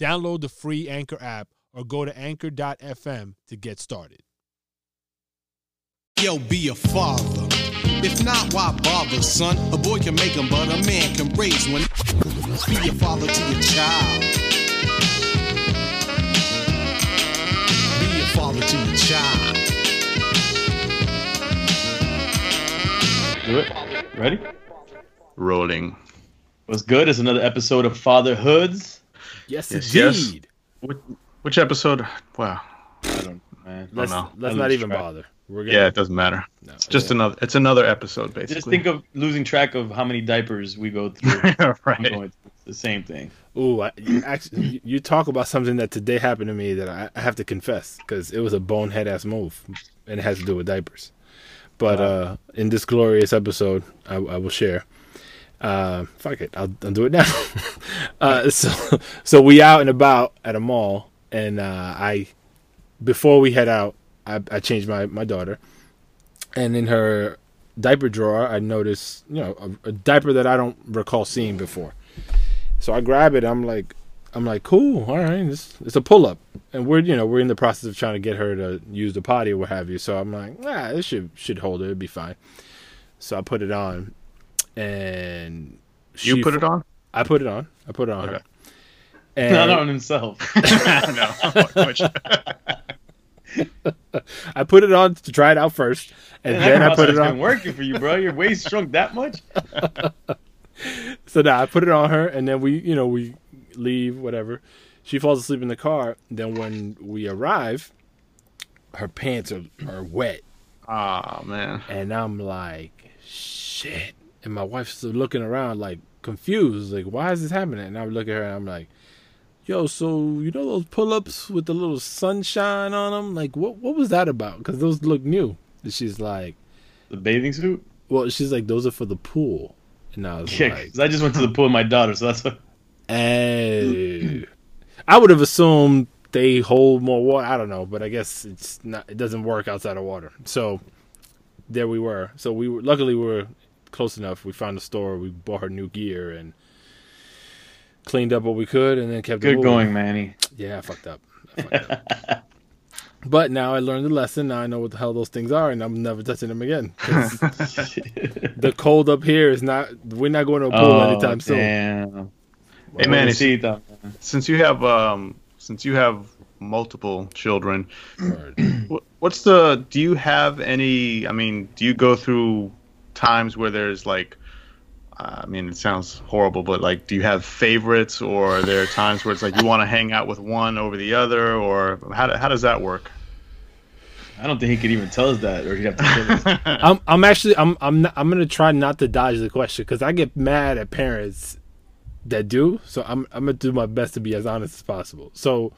Download the free Anchor app or go to anchor.fm to get started. Yo, be a father. If not, why bother, son? A boy can make them, but a man can raise one. Be a father to your child. Be a father to your child. Do it. Ready? Rolling. What's good? It's another episode of Fatherhoods. Yes, Yes, yes. indeed. Which, which episode? Wow. I don't, man. Let's, know. let's I not even track. bother. We're gonna, Yeah, it doesn't matter. no, It's just another. It's another episode, basically. Just think of losing track of how many diapers we go through. Right. going through. It's the same thing. Ooh, I, you actually, you- you talk about something that today happened to me that I, I have to confess because it was a bonehead ass move, and it has to do with diapers. But uh, in this glorious episode, I, I will share. Uh, fuck it, I'll, I'll do it now. uh, so, so we out and about at a mall, and uh, I, before we head out, I, I changed my my daughter, and in her diaper drawer, I noticed you know a, a diaper that I don't recall seeing before. So I grab it. I'm like, I'm like, cool. All right, it's, it's a pull up, and we're you know we're in the process of trying to get her to use the potty or what have you. So I'm like, ah, this should should hold it. It'd be fine. So I put it on, and You she- put it on? I put it on. I put it on her. Okay. And Not on himself. no. I put it on to try it out first, and then I put it on. Been working for you, bro. Your waist shrunk that much? So now I put it on her, and then we, you know, we leave, whatever. She falls asleep in the car. Then when we arrive, her pants are, are wet, Ah man. and I'm like, shit. And my wife's looking around, like confused, like, why is this happening? And I look at her, and I'm like, yo, so you know those pull-ups with the little sunshine on them? Like, what what was that about? Because those look new. And she's like, The bathing suit? well, she's like, those are for the pool. And I was Yeah, like, I just went to the pool with my daughter, so that's what. Hey, I would have assumed they hold more water. I don't know, but I guess it's not. It doesn't work outside of water. So there we were. So we were luckily we were close enough. We found a store. We bought her new gear and cleaned up what we could, and then kept Good moving. going, Manny. Yeah, I fucked up. I fucked up. but now I learned the lesson. Now I know what the hell those things are, and I'm never touching them again. the cold up here is not. We're not going to a pool oh, anytime soon. damn. Hey man, it's- Pobrecita, man. since you have um since you have multiple children, what's the? Do you have any? I mean, do you go through times where there's like? Uh, I mean, it sounds horrible, but like, do you have favorites, or are there are times where it's like you want to hang out with one over the other, or how, how does that work? I don't think he could even tell us that, or he'd have to kill us. I'm I'm actually I'm I'm not, I'm gonna try not to dodge the question because I get mad at parents that do. So I'm I'm gonna do my best to be as honest as possible. So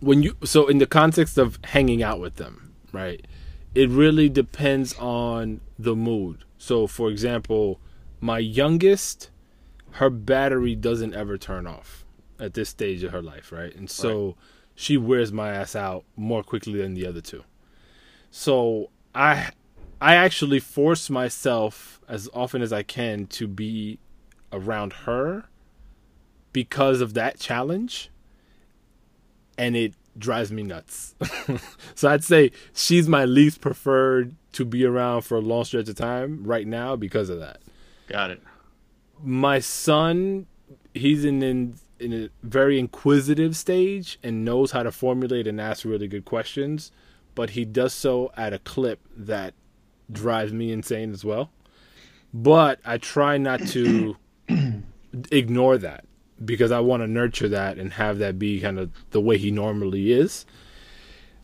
when you so in the context of hanging out with them, right? It really depends on the mood. So for example, my youngest, her battery doesn't ever turn off at this stage of her life, right? And so she wears my ass out more quickly than the other two. So I I actually force myself as often as I can to be around her because of that challenge and it drives me nuts. so I'd say she's my least preferred to be around for a long stretch of time right now because of that Got it. my son he's in, in in a very inquisitive stage and knows how to formulate and ask really good questions but he does so at a clip that drives me insane as well but i try not to ignore that because i want to nurture that and have that be kind of the way he normally is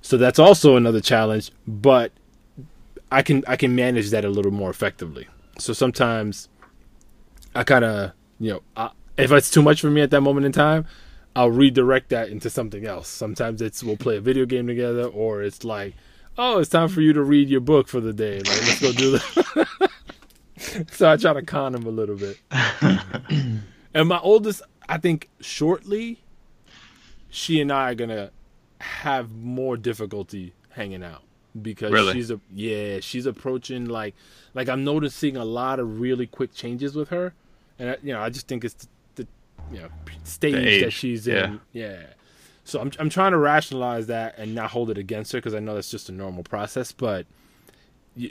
so that's also another challenge but i can i can manage that a little more effectively so sometimes I kind of, you know, I, if it's too much for me at that moment in time, I'll redirect that into something else. Sometimes it's we'll play a video game together, or it's like, oh, it's time for you to read your book for the day. Like, let's go do that. so I try to con him a little bit. and my oldest, I think, shortly, she and I are gonna have more difficulty hanging out because Really? she's a yeah she's approaching like like I'm noticing a lot of really quick changes with her, and I, you know I just think it's the, the you know stage that she's in yeah. So I'm I'm trying to rationalize that and not hold it against her because I know that's just a normal process, but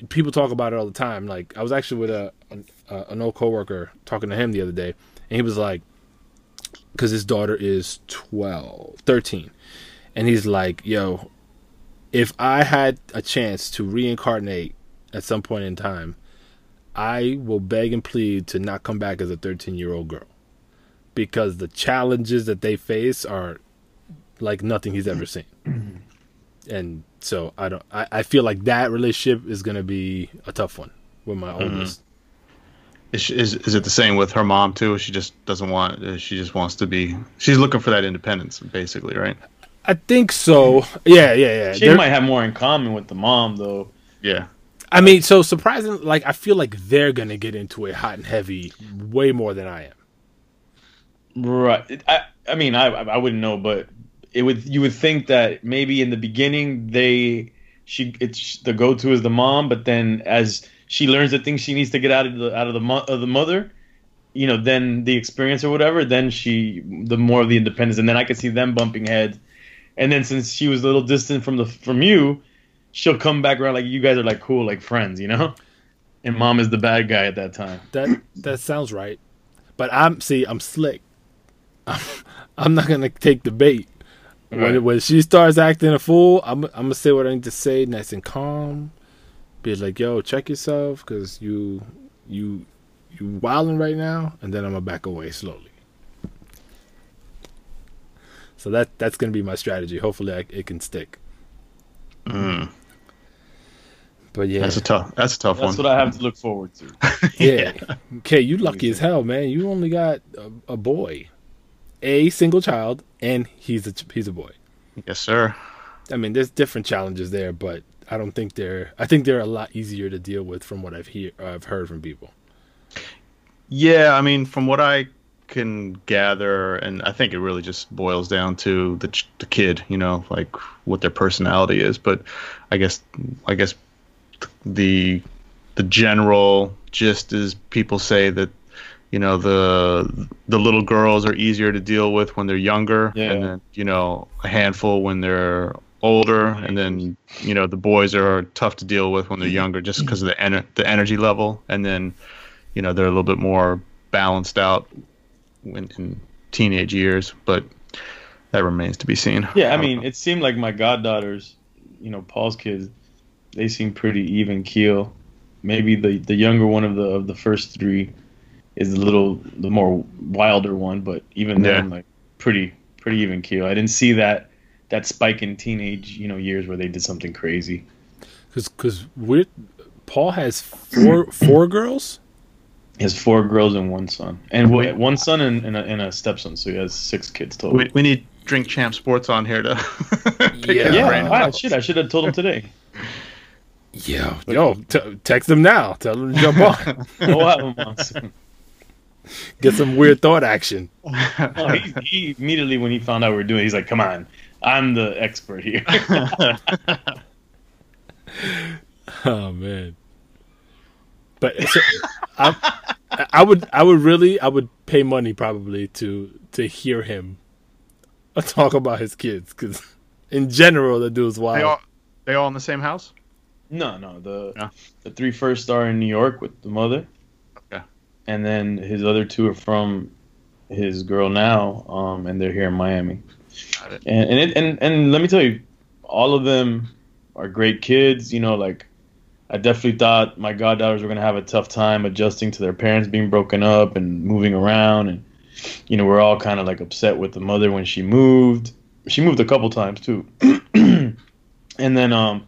people talk about it all the time. Like I was actually with a an, uh, an old coworker talking to him the other day, and he was like, because his daughter is 12, 13, and he's like, "Yo, if I had a chance to reincarnate at some point in time, I will beg and plead to not come back as a 13 year old girl, because the challenges that they face are like nothing he's ever seen." And so I don't. I, I feel like that relationship is gonna be a tough one with my mm-hmm. oldest. Is, is is it the same with her mom too? She just doesn't want. uh, She just wants to be. She's looking for that independence, basically, right? I think so. Yeah, yeah, yeah. She They're- might have more in common with the mom though. Yeah. I mean, so surprising. Like, I feel like they're gonna get into it hot and heavy way more than I am. Right. I I mean I I wouldn't know, but it would you would think that maybe in the beginning they she it's the go to is the mom, but then as she learns the things she needs to get out of the out of the mo- of the mother, you know, then the experience or whatever, then she the more of the independence, and then I could see them bumping heads, and then since she was a little distant from the from you, she'll come back around like you guys are like cool like friends, you know, and mom is the bad guy at that time. That that sounds right. But I'm see, I'm slick. I'm, I'm not gonna take the bait. Right. When when she starts acting a fool, I'm I'm gonna say what I need to say, nice and calm. Be like, yo, check yourself, cause you you you wilding right now, and then I'm gonna back away slowly. So that that's gonna be my strategy. Hopefully, I, it can stick. Mm. But yeah, That's a tough. That's a tough That's one. That's what I have to look forward to. Yeah. Okay, you lucky as hell, man. You only got a, a boy, a single child, and he's a he's a boy. Yes, sir. I mean, there's different challenges there, but I don't think they're. I think they're a lot easier to deal with from what I've hear I've heard from people. Yeah, I mean, from what I can gather, and I think it really just boils down to the the kid, you know, like what their personality is. But I guess I guess the the general gist is people say that you know the the little girls are easier to deal with when they're younger, Yeah. and then you know a handful when they're older, and then you know the boys are tough to deal with when they're mm-hmm. younger, just because of the mm-hmm. ener- the energy level, and then you know they're a little bit more balanced out when in teenage years, but that remains to be seen. Yeah, I don't mean, know. it seemed like my goddaughters, you know, Paul's kids, they seem pretty even keel. Maybe the the younger one of the of the first three is a little the more wilder one, but even then, like pretty pretty even keel. I didn't see that that spike in teenage you know years where they did something crazy. Because because we Paul has four four girls. He has four girls and one son, and wa- one son and, and, a, and a stepson, so he has six kids total. we, we need Drink Champ Sports on here to pick Yeah. yeah, brain. wow, shit, I should have told him today. Yo, yo, t- text them now. Tell them to jump on. We'll have him on soon. Get some weird thought action. No, he, he immediately when he found out we were doing, it, he's like, "Come on, I'm the expert here." Oh man. But so, I, I would, I would really, I would pay money probably to to hear him talk about his kids because, in general, the dude's wild. they all they all in the same house. no, no, the Yeah. the three first are in New York with the mother. Okay. And then his other two are from his girl now, um, and they're here in Miami. And and, it, and and let me tell you, all of them are great kids. You know, like I definitely thought my goddaughters were gonna have a tough time adjusting to their parents being broken up and moving around, and you know, we're all kind of like upset with the mother when she moved. She moved a couple times too, and then um,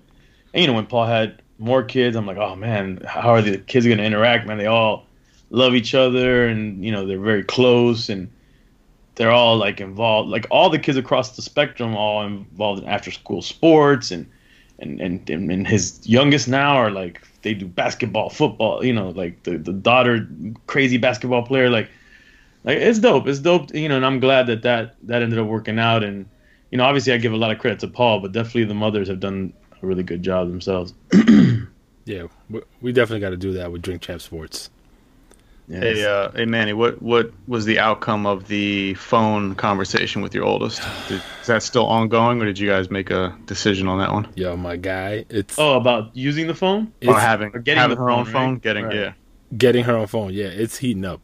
and, you know, when Paul had more kids, I'm like, oh man, how are the kids gonna interact? Man, they all love each other and you know they're very close and they're all like involved like all the kids across the spectrum all involved in after school sports and and and and his youngest now are like they do basketball football you know like the the daughter crazy basketball player like like it's dope it's dope you know and i'm glad that that that ended up working out and you know obviously i give a lot of credit to paul but definitely the mothers have done a really good job themselves Yeah, we, definitely got to do that with Drink Champ Sports. Yeah, Hey, uh, hey, Manny, what what was the outcome of the phone conversation with your oldest? Did, is that still ongoing, or did you guys make a decision on that one? Yo, my guy, it's oh about using the phone it's or having or getting having the her own phone, phone, right? getting Right. yeah. getting her own phone. Yeah, it's heating up.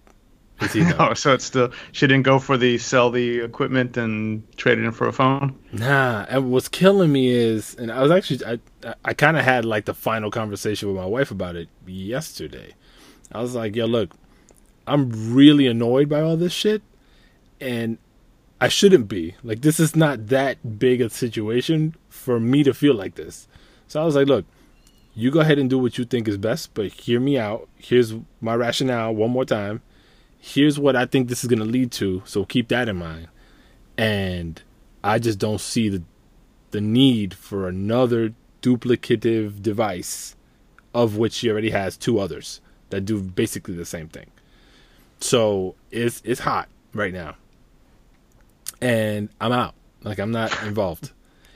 It's heating up. Oh, so it's still she didn't go for the sell the equipment and trade it in for a phone. Nah, and what's killing me is, and I was actually, I, I, I kind of had like the final conversation with my wife about it yesterday. I was like, yo, look, I'm really annoyed by all this shit, and I shouldn't be. Like, this is not that big a situation for me to feel like this. So I was like, look, you go ahead and do what you think is best, but hear me out. Here's my rationale one more time. Here's what I think this is going to lead to. So keep that in mind. And I just don't see the the need for another duplicative device of which she already has two others that do basically the same thing. So it's it's hot right now. And I'm out. Like I'm not involved.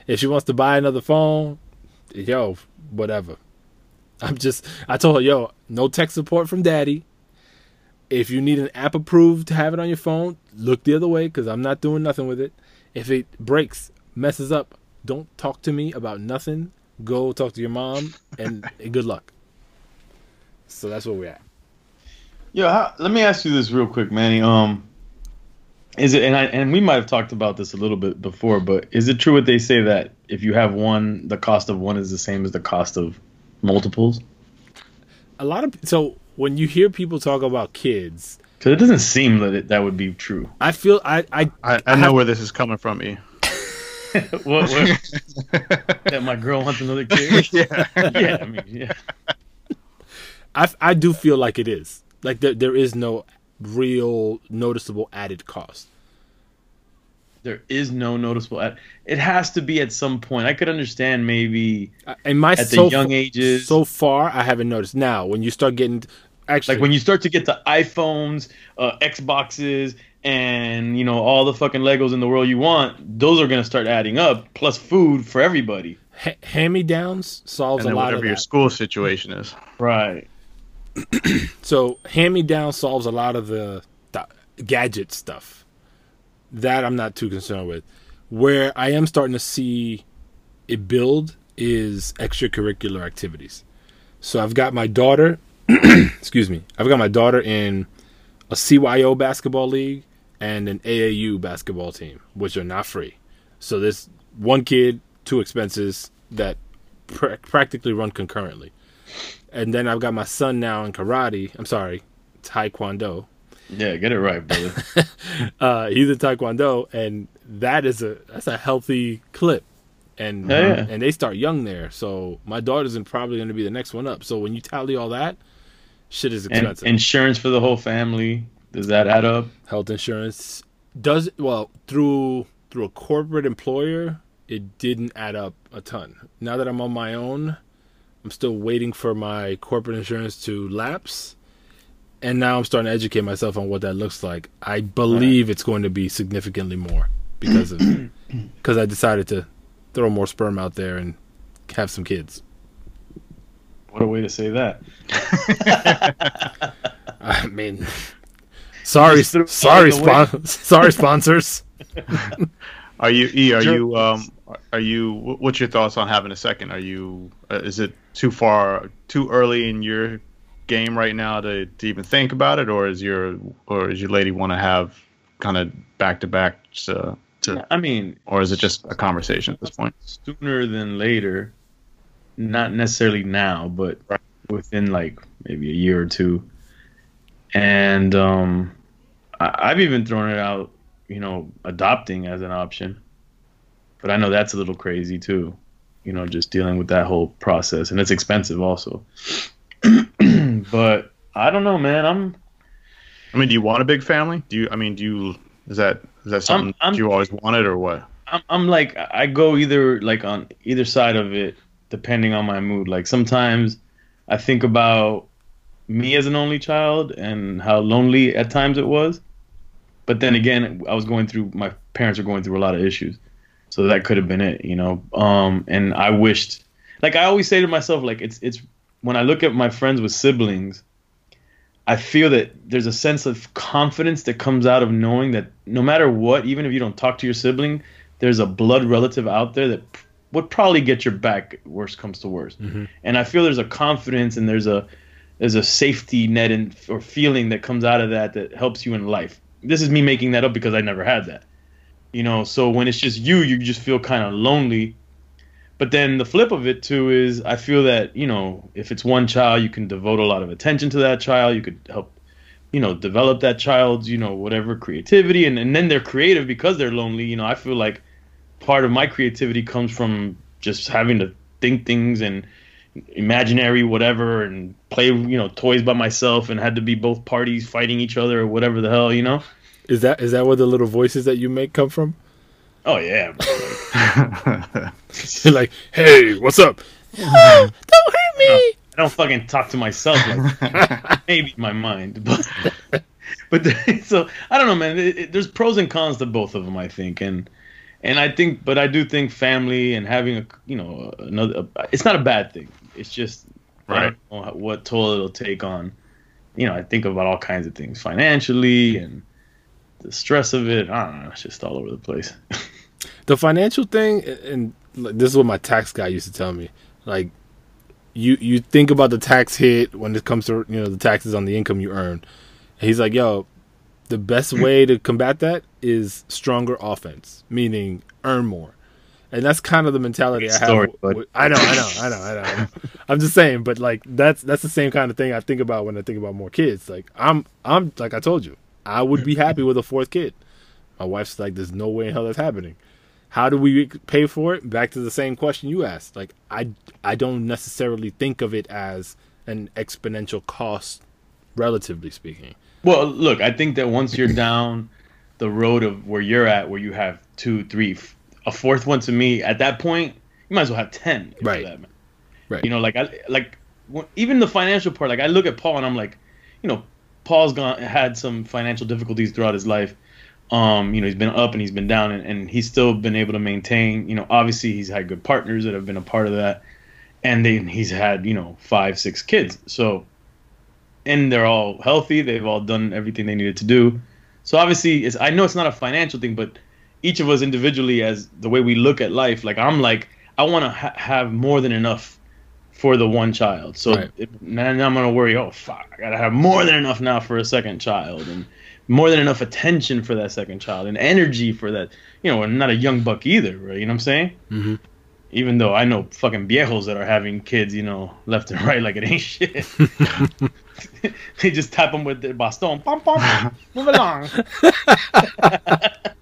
If she wants to buy another phone, yo, whatever. I'm just I told her, yo, no tech support from daddy. If you need an app approved to have it on your phone, look the other way because I'm not doing nothing with it. If it breaks, messes up, don't talk to me about nothing. Go talk to your mom and good luck. So that's where we're at. Yo, how, let me ask you this real quick, Manny. Um, is it and I and we might have talked about this a little bit before, but is it true what they say that if you have one, the cost of one is the same as the cost of multiples? A lot of so when you hear people talk about kids, Because it doesn't seem that it, that would be true. I feel I I I, I know have- where this is coming from, E. what, what, that my girl wants another kid? yeah. yeah, I mean, yeah. I, I do feel like it is like there there is no real noticeable added cost. There is no noticeable. Ad- it has to be at some point. I could understand maybe In my at the young ages. so far, I haven't noticed. Now, when you start getting actually like when you start to get to iPhones, uh, Xboxes, and you know all the fucking Legos in the world you want, those are gonna start adding up. Plus food for everybody. ha- hand me downs solves And a lot whatever of your that. school situation is. Right. So hand me down solves a lot of the, the gadget stuff. That I'm not too concerned with. Where I am starting to see it build is extracurricular activities. So I've got my daughter, excuse me, I've got my daughter in a CYO basketball league and an AAU basketball team, which are not free. So there's one kid, two expenses that pr- practically run concurrently. And then I've got my son now in karate. I'm sorry, taekwondo. Yeah, get it right, brother. Uh, he's in taekwondo, and that is a that's a healthy clip. And Yeah, yeah. and they start young there. So my daughter's in probably going to be the next one up. So when you tally all that, shit is and expensive. insurance for the whole family. Does that add up? Health insurance does well through through a corporate employer. It didn't add up a ton. Now that I'm on my own, I'm still waiting for my corporate insurance to lapse. And now I'm starting to educate myself on what that looks like. I believe it's going to be significantly more because of because I decided to throw more sperm out there and have some kids. What a way to say that. I mean, sorry, Just threw it sorry, spon- sorry, sponsors. Are you E? Are Sure. you um? Are you? What's your thoughts on having a second? Are you? Uh, is it too far, too early in your game right now to, to even think about it, or is your or is your lady want to have kind of back to back to to, I mean, or is it just a conversation at this point? sooner than later. Not necessarily now, but Right. within like maybe a year or two. And um, I, I've even thrown it out, you know, adopting as an option. But I know that's a little crazy too, you know, just dealing with that whole process, and it's expensive also. but I don't know, man. I'm I mean, do you want a big family? Do you? I mean, do you? Is that is that something I'm- you always wanted or what? I'm, I'm like I go either like on either side of it depending on my mood. Like sometimes I think about me as an only child and how lonely at times it was. But then again, I was going through my parents are going through a lot of issues. So that could have been it, you know. Um and I wished like I always say to myself like it's it's when I look at my friends with siblings I feel that there's a sense of confidence that comes out of knowing that no matter what, even if you don't talk to your sibling, there's a blood relative out there that p- would probably get your back. Worst comes to worst, and I feel there's a confidence and there's a there's a safety net and or feeling that comes out of that that helps you in life. This is me making that up because I never had that, you know. So when it's just you, you just feel kind of lonely. But then the flip of it too is I feel that you know if it's one child, you can devote a lot of attention to that child. You could help you know develop that child's you know whatever creativity and, and then they're creative because they're lonely you know i feel like part of my creativity comes from just having to think things and imaginary whatever and play you know toys by myself and had to be both parties fighting each other or whatever the hell you know Is that is that where the little voices that you make come from? oh yeah. You're like, hey, what's up? Ah, don't hurt me. i don't fucking talk to myself like maybe my mind but but then- so i don't know man it, it, there's pros and cons to both of them i think and and i think but i do think family and having a you know another it's not a bad thing it's just i Right. don't know what toll it'll take on you know i think about all kinds of things financially and the stress of it i don't know it's just all over the place the financial thing and this is what my tax guy used to tell me like you you think about the tax hit when it comes to you know the taxes on the income you earn and he's like yo the best way to combat that is stronger offense meaning earn more and that's kind of the mentality I have. Story, w- bud. w- I know, I know, I know, I know, I know. I'm just saying, but like that's that's the same kind of thing I think about when I think about more kids. Like I'm, I'm like I told you, I would be happy with a fourth kid. My wife's like, there's no way in hell that's happening. How do we pay for it? Back to the same question you asked. Like I, I don't necessarily think of it as an exponential cost, relatively speaking. Well, look, I think that once you're down the road of where you're at, where you have two, three, a fourth one to me, at that point, you might as well have ten. Right. That. Right. You know, like I like even the financial part. Like I look at Paul and I'm like, you know, Paul's gone had some financial difficulties throughout his life. Um, you know, he's been up and he's been down, and, and he's still been able to maintain. You know, obviously he's had good partners that have been a part of that, and then he's had you know five, six kids. So and they're all healthy. They've all done everything they needed to do. So obviously, it's, I know it's not a financial thing, but each of us individually, as the way we look at life, like I'm like, I want to ha- have more than enough for the one child. So Right. it, now, now I'm gonna worry. Oh fuck, I gotta have more than enough now for a second child, and more than enough attention for that second child, and energy for that. You know, I'm not a young buck either, right? You know what I'm saying? Mm-hmm. Even though I know fucking viejos that are having kids, you know, left and right like it ain't shit. they just tap them with their baston. Pom, pom, move along.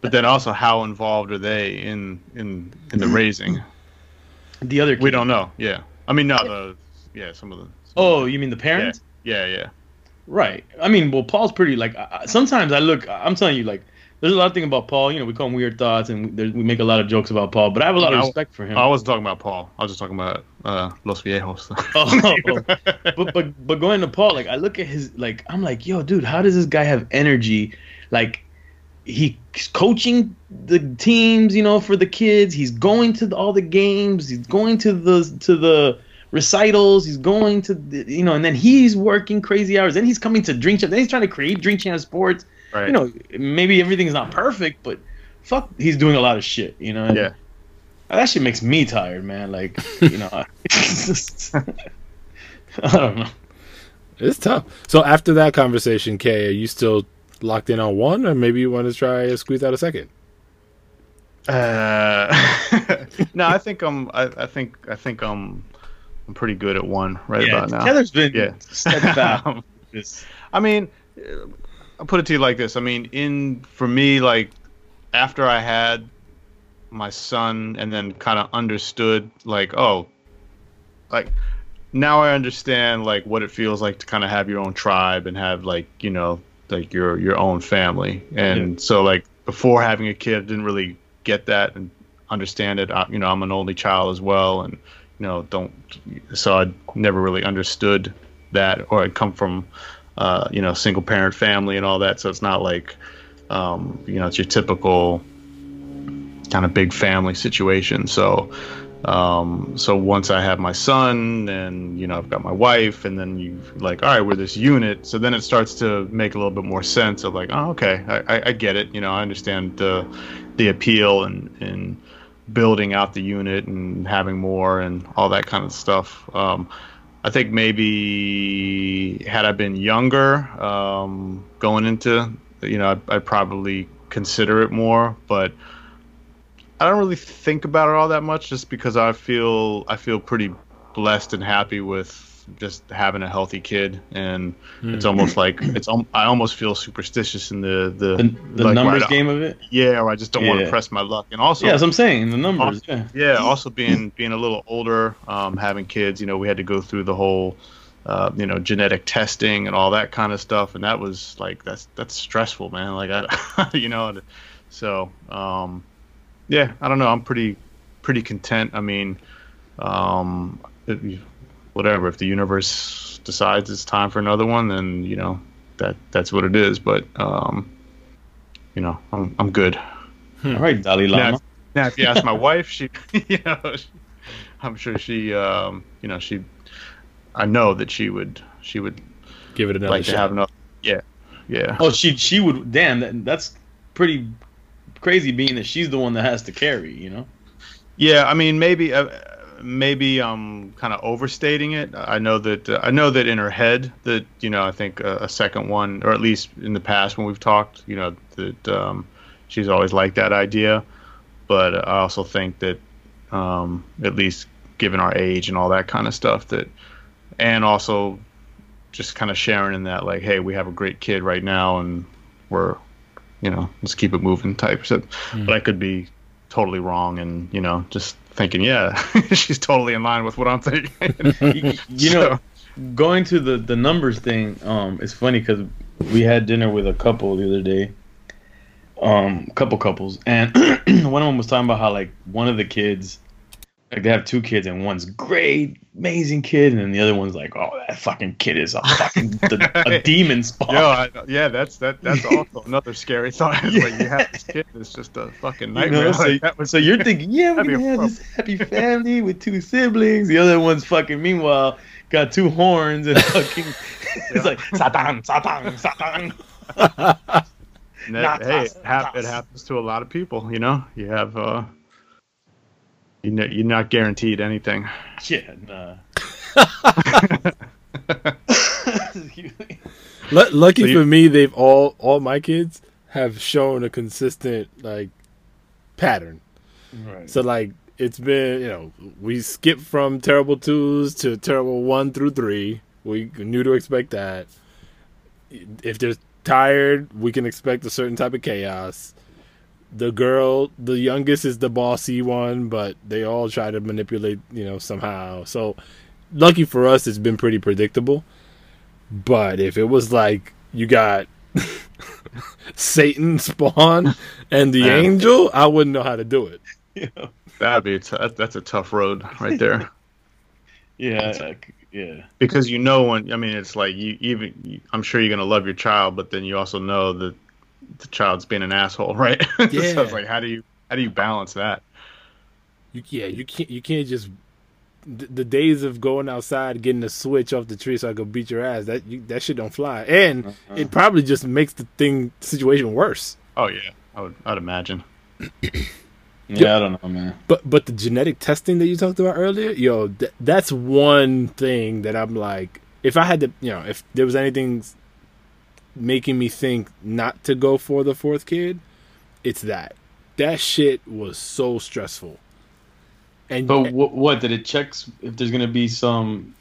But then also, how involved are they in in in the raising? The other kid. We don't know. Yeah, I mean, not the yeah, some of the. some Oh, of you mean the parents? yeah, yeah, yeah. Right. I mean, well, Paul's pretty like. I, sometimes I look. I'm telling you, like, there's a lot of things about Paul. You know, we call him weird thoughts, and there, we make a lot of jokes about Paul. But I have a lot of respect for him. I wasn't talking about Paul. I was just talking about uh, Los Viejos. Oh, but but but going to Paul, like I look at his like I'm like, yo, dude, how does this guy have energy? Like he's coaching the teams, you know, for the kids. He's going to the, all the games. He's going to the to the recitals. He's going to the, you know, and then he's working crazy hours. Then he's coming to drink champ. Then he's trying to create drink champ sports. right. You know, maybe everything's not perfect, but fuck, he's doing a lot of shit. You know. and Yeah. That shit makes me tired, man. Like, you know, it's just- I don't know. It's tough. So after that conversation, Kay, are you still locked in on one, or maybe you want to try to squeeze out a second? Uh, no, I think I'm. I, I think I think I'm. I'm pretty good at one right yeah, about now. Taylor's been Yeah. steadfast. I mean, uh, I'll put it to you like this. I mean, in for me, like after I had my son, and then kind of understood, like, oh, like now I understand like what it feels like to kind of have your own tribe and have like you know like your your own family. And so like before having a kid, I didn't really get that and understand it. I, you know, I'm an only child as well, and you know, don't so I never really understood that, or I come from uh, you know single parent family and all that. So it's not like um, you know it's your typical kind of big family situation. So um, so once I have my son, and you know I've got my wife, and then you like, all right, we're this unit. So then it starts to make a little bit more sense of like, oh, okay, I, I, I get it. You know, I understand the the appeal and and building out the unit and having more and all that kind of stuff. Um, I think maybe had I been younger, um, going into, you know, I'd, I'd probably consider it more, but I don't really think about it all that much, just because I feel I feel pretty blessed and happy with just having a healthy kid, and it's almost like it's I almost feel superstitious in the the, The, the like, numbers right, game of it. yeah, or I just don't want to press my luck, and also Yeah, what I'm saying. The numbers. Yeah. yeah, also being being a little older, um, having kids, you know, we had to go through the whole, uh, you know, genetic testing and all that kind of stuff, and that was like that's that's stressful, man. Like I, you know, so um, yeah, I don't know. I'm pretty pretty content. I mean, um, it, whatever. If the universe decides it's time for another one, then you know that that's what it is. But um, you know, I'm I'm good. All right, Dalai Lama. Now, now, if you ask my wife, she, you know, she, I'm sure she, um, you know, she, I know that she would, she would Give it another like to have another. Yeah, yeah. Oh, she she would. Damn, that, that's pretty crazy. Being that she's the one that has to carry. You know. Yeah, I mean, maybe, uh, maybe I'm kind of overstating it. I know that uh, I know that in her head that you know I think a, a second one, or at least in the past when we've talked, you know that um, she's always liked that idea. But I also think that um, at least given our age and all that kind of stuff that, and also just kind of sharing in that like, hey, we have a great kid right now and we're, you know, let's keep it moving type. So, but I could be totally wrong and you know just thinking yeah she's totally in line with what i'm thinking you, you know, going to the the numbers thing. Um, it's funny because we had dinner with a couple the other day. Um, a couple couples, and one of them was talking about how like one of the kids, like they have two kids, and one's great, amazing kid, and then the other one's like, oh, that fucking kid is a fucking the, a demon spawn. Yo, I, yeah that's that that's also another scary thought. It's like you have this kid that's just a fucking You nightmare. know, so, Like, that was so you're thinking, yeah, we're gonna have this happy family with two siblings. The other one's fucking, meanwhile, got two horns and fucking, it's like Satan, Satan, Satan. that- hey it, hap- it happens to a lot of people you know? You have uh you know, you're not guaranteed anything Yeah, nah. Lu- lucky So you- for me, they've all all my kids have shown a consistent like pattern. right. So like it's been you know we skip from terrible twos to terrible one through three. We knew to expect that. If they're tired, we can expect a certain type of chaos. The girl, the youngest, is the bossy one, but they all try to manipulate, you know, somehow. So, lucky for us, it's been pretty predictable. But if it was like you got Satan spawn and the Man. angel, I wouldn't know how to do it. that'd be a t- that's a tough road right there Yeah, yeah. because you know when I mean it's like you even I'm sure you're gonna love your child, but then you also know that the child's being an asshole, right? so Yeah. it's like how do you how do you balance that? You yeah, you can't you can't just the, the days of going outside getting a switch off the tree so I could beat your ass that you, that shit don't fly, and uh-huh. it probably just makes the thing situation worse. Oh yeah, I would I'd imagine. Yeah, I don't know, man. But but the genetic testing that you talked about earlier, yo, th- that's one thing that I'm like, if I had to, you know, if there was anything making me think not to go for the fourth kid, it's that. That shit was so stressful. And But what, what did it checks if there's gonna be some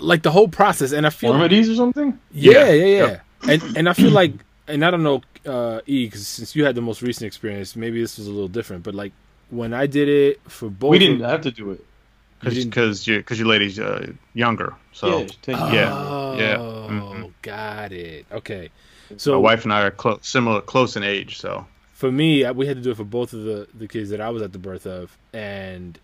like the whole process, and I feel infirmities or something? Yeah, yeah, Yeah. yeah. Yep. And and I feel like, and I don't know, uh, E, because since you had the most recent experience, maybe this was a little different. But like when I did it for both, We didn't have to do it. Because didn't- because you because your lady's uh, younger, so yeah, take- Yeah, Oh, yeah. Mhm. got it. Okay. So My wife and I are clo- similar, close in age. So for me, I- we had to do it for both of the the kids that I was at the birth of, and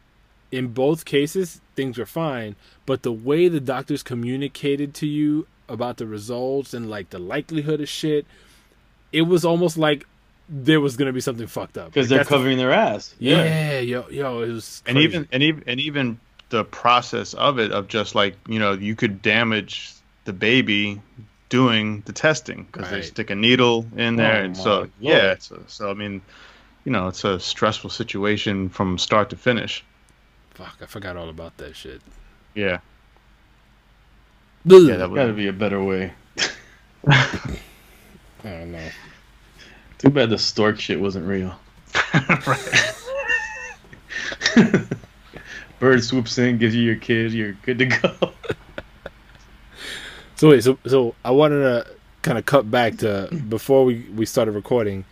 in both cases, things were fine. But the way the doctors communicated to you about the results and like the likelihood of shit, it was almost like there was gonna be something fucked up because Like, they're that's the- covering their ass. yeah, yeah, yo, yo, it was and even and even and even the process of it of just like you know you could damage the baby doing the testing because they stick a needle in there Oh and so oh, Lord. yeah so, so i mean you know it's a stressful situation from start to finish fuck, I forgot all about that shit. yeah Yeah, yeah that Gotta would be a better way. I don't know. Too bad the stork shit wasn't real. Bird swoops in, gives you your kid, you're good to go. So wait, so so I wanted to kind of cut back to before we we started recording.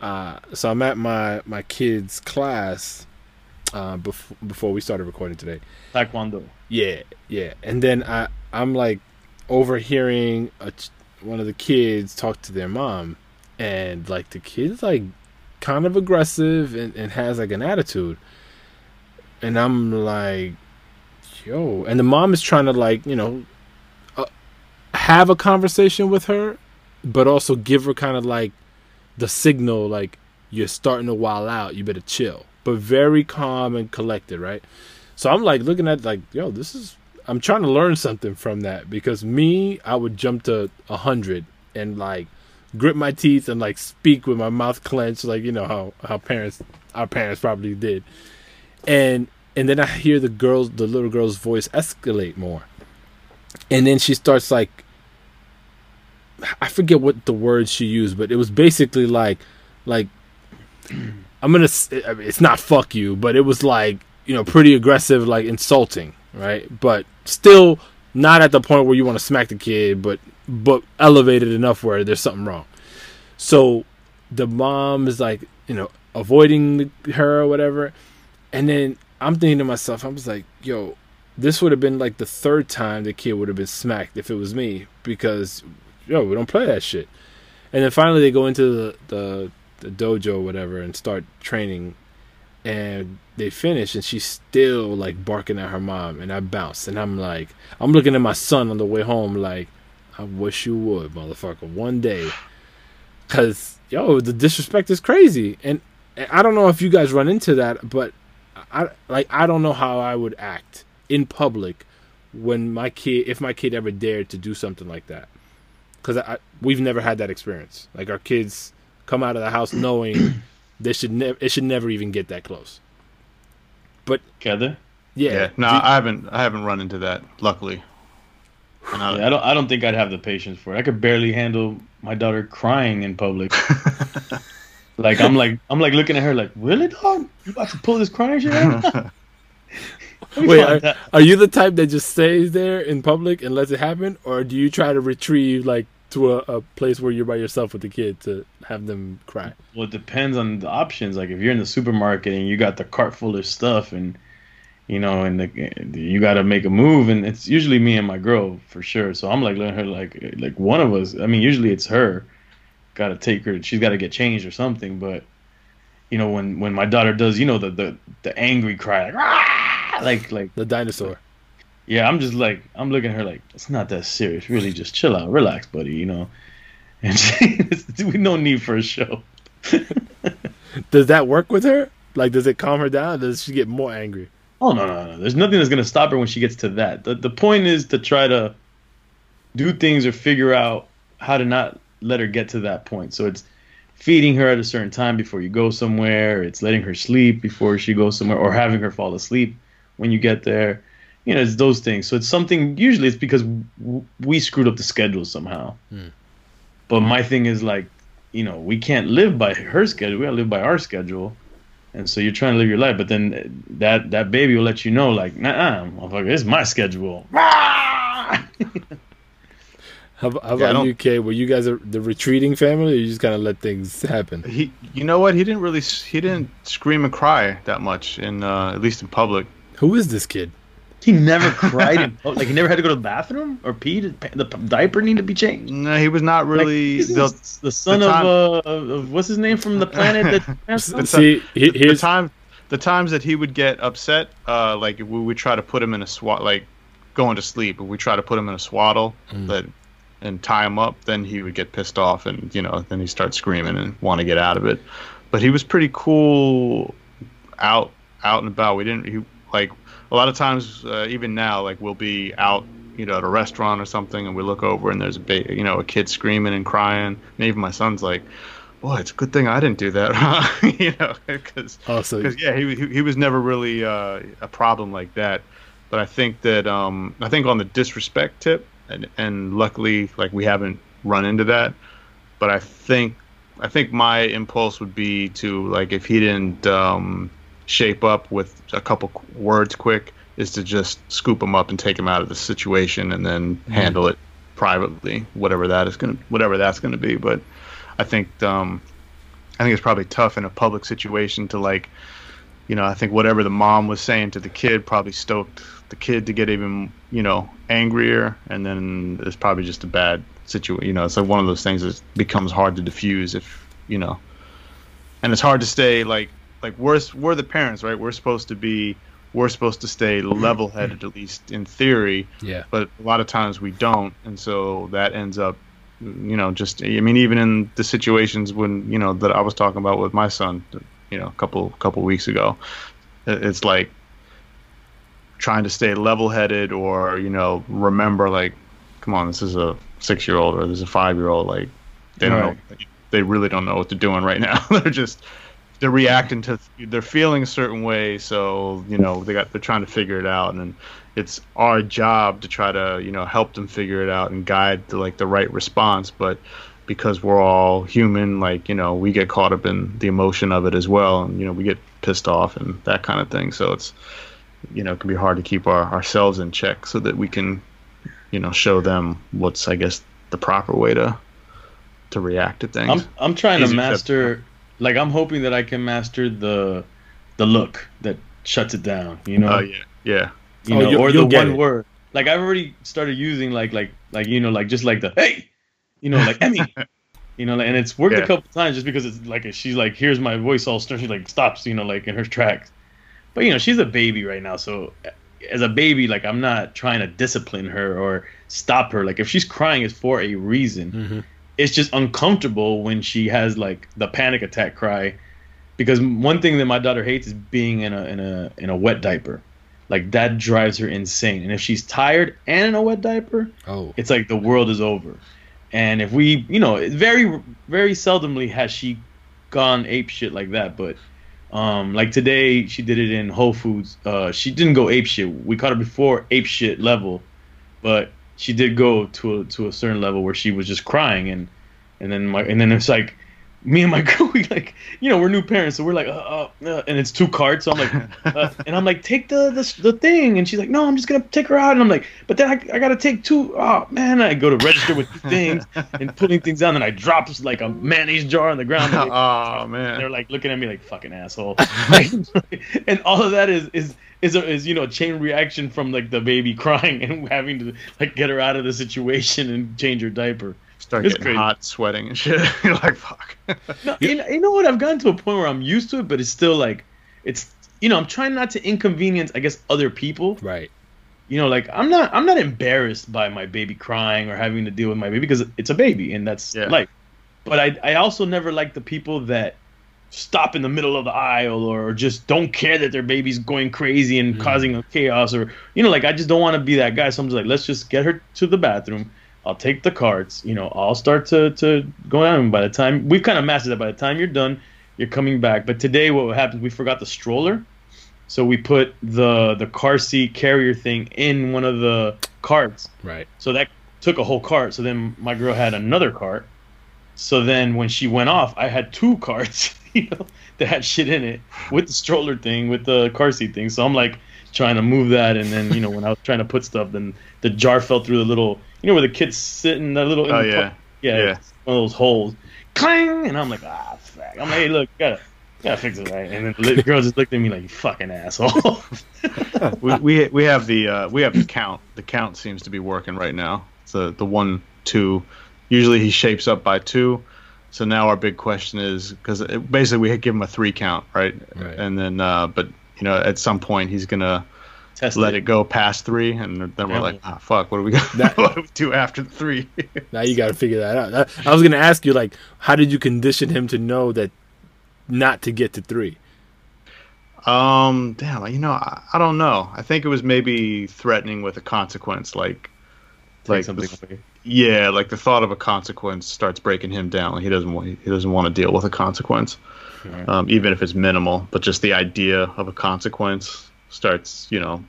Uh, so I'm at my my kid's class uh, before before we started recording today. Taekwondo. Yeah, yeah, and then I I'm like overhearing a, ch- one of the kids talk to their mom, and like the kid's like kind of aggressive and, and has like an attitude, and I'm like, yo, and the mom is trying to like you know uh, have a conversation with her, but also give her kind of like the signal like you're starting to wild out, you better chill, but very calm and collected, right? So I'm like looking at like, yo, this is. I'm trying to learn something from that because me, I would jump to a hundred and like grip my teeth and like speak with my mouth clenched, like you know how how parents our parents probably did, and and then I hear the girls, the little girl's voice escalate more, and then she starts like, I forget what the words she used, but it was basically like, like I'm I mean, It's not fuck you, but it was like you know pretty aggressive, like insulting, right? But still not at the point where you want to smack the kid, but but elevated enough where there's something wrong. So the mom is like you know avoiding her or whatever, and then I'm thinking to myself, I was like, yo. This would have been like the third time the kid would have been smacked if it was me because, yo, we don't play that shit. And then finally they go into the, the the dojo or whatever and start training and they finish and she's still like barking at her mom and I bounce and I'm like I'm looking at my son on the way home like I wish you would motherfucker one day cuz yo the disrespect is crazy and I don't know if you guys run into that but I like I don't know how I would act in public when my kid if my kid ever dared to do something like that because I, we've never had that experience. Like our kids come out of the house knowing they should never it should never even get that close. Together? Yeah, yeah no Do- i haven't i haven't run into that luckily and I, Yeah, I don't. I don't think I'd have the patience for it. I could barely handle my daughter crying in public. like I'm like I'm like looking at her like, really, dog? You about to pull this crying shit out? Wait, are, are you the type that just stays there in public and lets it happen, or do you try to retrieve like to a, a place where you're by yourself with the kid to have them cry? Well, it depends on the options. Like if you're in the supermarket and you got the cart full of stuff, and you know, and the, you got to make a move, and it's usually me and my girl for sure. So I'm like letting her like like one of us. I mean, usually it's her. Got to take her. She's got to get changed or something. But you know, when when my daughter does, you know, the the, the angry cry, like like like The dinosaur. yeah, I'm just like I'm looking at her like it's not that serious. Really, just chill out, relax, buddy. You know. And she, we no need for a show. Does that work with her? Like, does it calm her down? Or does she get more angry? Oh no, no, no! There's nothing that's gonna stop her when she gets to that. The the point is to try to do things or figure out how to not let her get to that point. So it's feeding her at a certain time before you go somewhere. It's letting her sleep before she goes somewhere, or having her fall asleep when you get there. You know, it's those things. So it's something. Usually, it's because w- we screwed up the schedule somehow. Hmm. But my thing is like, you know, we can't live by her schedule. We gotta live by our schedule. And so you're trying to live your life, but then that that baby will let you know, like, nah, motherfucker, this is my schedule. How, how Yeah, about don't- you, Kay? Were you guys a, the retreating family, or you just kind of let things happen? he you know what he didn't really he didn't scream and cry that much in uh, at least in public Who is this kid? He never cried. In, oh, like he never had to go to the bathroom or pee. To, the diaper need to be changed. No, he was not really. he's the, the, the son the of, uh, of, of what's his name from the planet that passed? See, he- the here's time the times that he would get upset uh like we would try to put him in a swat like going to sleep if we try to put him in a swaddle that and tie him up then he would get pissed off and you know then he starts screaming and want to get out of it but he was pretty cool out out and about we didn't he like a lot of times uh, even now like we'll be out you know at a restaurant or something and we look over and there's a ba- you know a kid screaming and crying and even my son's like boy it's a good thing i didn't do that huh?" you know because also because yeah, he, he he was never really uh, a problem like that. But I think that um, I think on the disrespect tip, and and luckily like we haven't run into that. But I think I think my impulse would be to like if he didn't um, shape up with a couple words quick, is to just scoop him up and take him out of the situation and then handle it privately, whatever that is gonna whatever that's gonna be. But I think um, I think it's probably tough in a public situation to like, you know, I think whatever the mom was saying to the kid probably stoked the kid to get even, you know, angrier, and then it's probably just a bad situation. You know, it's like one of those things that becomes hard to diffuse if, you know, and it's hard to stay like like we're we're the parents, right? We're supposed to be we're supposed to stay level-headed at least in theory, yeah. but a lot of times we don't and so that ends up you know just i mean even in the situations when you know that i was talking about with my son you know a couple couple weeks ago it's like trying to stay level-headed or you know remember like come on this is a six-year-old or this is a five-year-old like they don't Right. know they really don't know what they're doing right now. They're just they're reacting to they're feeling a certain way so you know they got they're trying to figure it out. And it's our job to try to you know help them figure it out and guide to like the right response. But because we're all human like you know we get caught up in the emotion of it as well. And you know we get pissed off and that kind of thing. So it's you know it can be hard to keep our, ourselves in check so that we can you know show them what's i guess the proper way to to react to things I'm I'm trying to Easy to- master. Like I'm hoping that I can master the the look that shuts it down. You know. oh yeah yeah you Oh, know, you'll- or you'll the one it. word. Like I've already started using like like like you know like just like the hey, you know like Emmy, you know, like, and it's worked Yeah. a couple times just because it's like she's like here's my voice all stern. She like stops, you know, like in her tracks. But you know she's a baby right now, so as a baby, like I'm not trying to discipline her or stop her. Like if she's crying, it's for a reason. hmm It's just uncomfortable when she has like the panic attack cry, because one thing that my daughter hates is being in a in a in a wet diaper. Like that drives her insane. And if she's tired and in a wet diaper, Oh, it's like the world is over. And if we, you know, very very seldomly has she gone ape shit like that, but um like today she did it in Whole Foods. Uh she didn't go ape shit. We caught her before ape shit level, but she did go to a to a certain level where she was just crying and and then my and then it's like me and my girl, we like, you know, we're new parents, so we're like, uh, uh, uh, and it's two carts. So I'm like, uh, and I'm like, take the, the the thing, and she's like, no, I'm just gonna take her out, and I'm like, but then I, I gotta take two. Oh man, I go to register with things and putting things down, and I drop like a mayonnaise jar on the ground. they- oh man. they're like looking at me like fucking asshole, and all of that is is is a, is you know a chain reaction from like the baby crying and having to like get her out of the situation and change her diaper. Start it's getting crazy. hot sweating and shit you're like fuck No, you, know, you know what? I've gotten to a point where I'm used to it, but it's still like, it's you know, I'm trying not to inconvenience, I guess, other people. right. You know, like I'm not I'm not embarrassed by my baby crying or having to deal with my baby because it's a baby and that's Yeah. life. But I I also never like the people that stop in the middle of the aisle or just don't care that their baby's going crazy and mm. causing a chaos or you know like I just don't want to be that guy. So I'm just like let's just get her to the bathroom. I'll take the carts. You know, I'll start to to go down. And by the time we've kind of mastered that, by the time you're done, you're coming back. But today, what happened? We forgot the stroller, so we put the the car seat carrier thing in one of the carts. Right. So that took a whole cart. So then my girl had another cart. So then when she went off, I had two carts, you know, that had shit in it with the stroller thing, with the car seat thing. So I'm like trying to move that, and then you know when I was trying to put stuff, then the jar fell through the little, you know, where the kids sit in the little. in Oh, the yeah. car- yeah, Yeah. one of those holes, clang, and I'm like, ah, fuck. I'm like, hey, look, you gotta Yeah, fix it right. And then the girl just looked at me like, "You fucking asshole." we, we we have the uh, we have the count. The count seems to be working right now. So the one two. Usually he shapes up by two. So now our big question is because basically we give him a three count, right? Right. And then, uh, but you know, at some point he's gonna Test let it go past three, and then we're like, ah, fuck, what do we got? That- what do we do after the three? Now you got to figure that out. I- I was gonna ask you like, how did you condition him to know that not to get to three? um, damn, you know, I, I don't know. I think it was maybe threatening with a consequence, like, Take like something the- yeah, like the thought of a consequence starts breaking him down. Like he doesn't want he doesn't want to deal with a consequence, Right. um, even if it's minimal. But just the idea of a consequence starts, you know,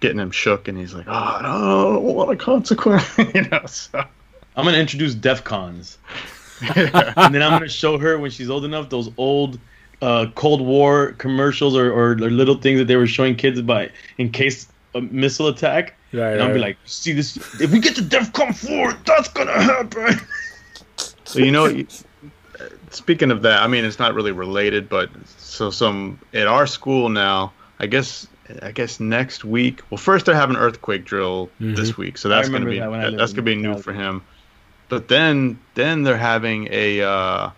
getting him shook, and he's like, "Oh, I don't want a consequence," you know. So I'm gonna introduce DEFCONs, and then I'm gonna show her when she's old enough those old uh, Cold War commercials or, or, or little things that they were showing kids by in case a missile attack. Right, And I'll be like, see this? If we get to DEFCON four, that's gonna happen. So you know, you- speaking of that, I mean, it's not really related, but so some at our school now, I guess. I guess next week. Well, first they're having earthquake drill this week, so that's going to be that that- that's going to be new for him. But then then they're having a uh,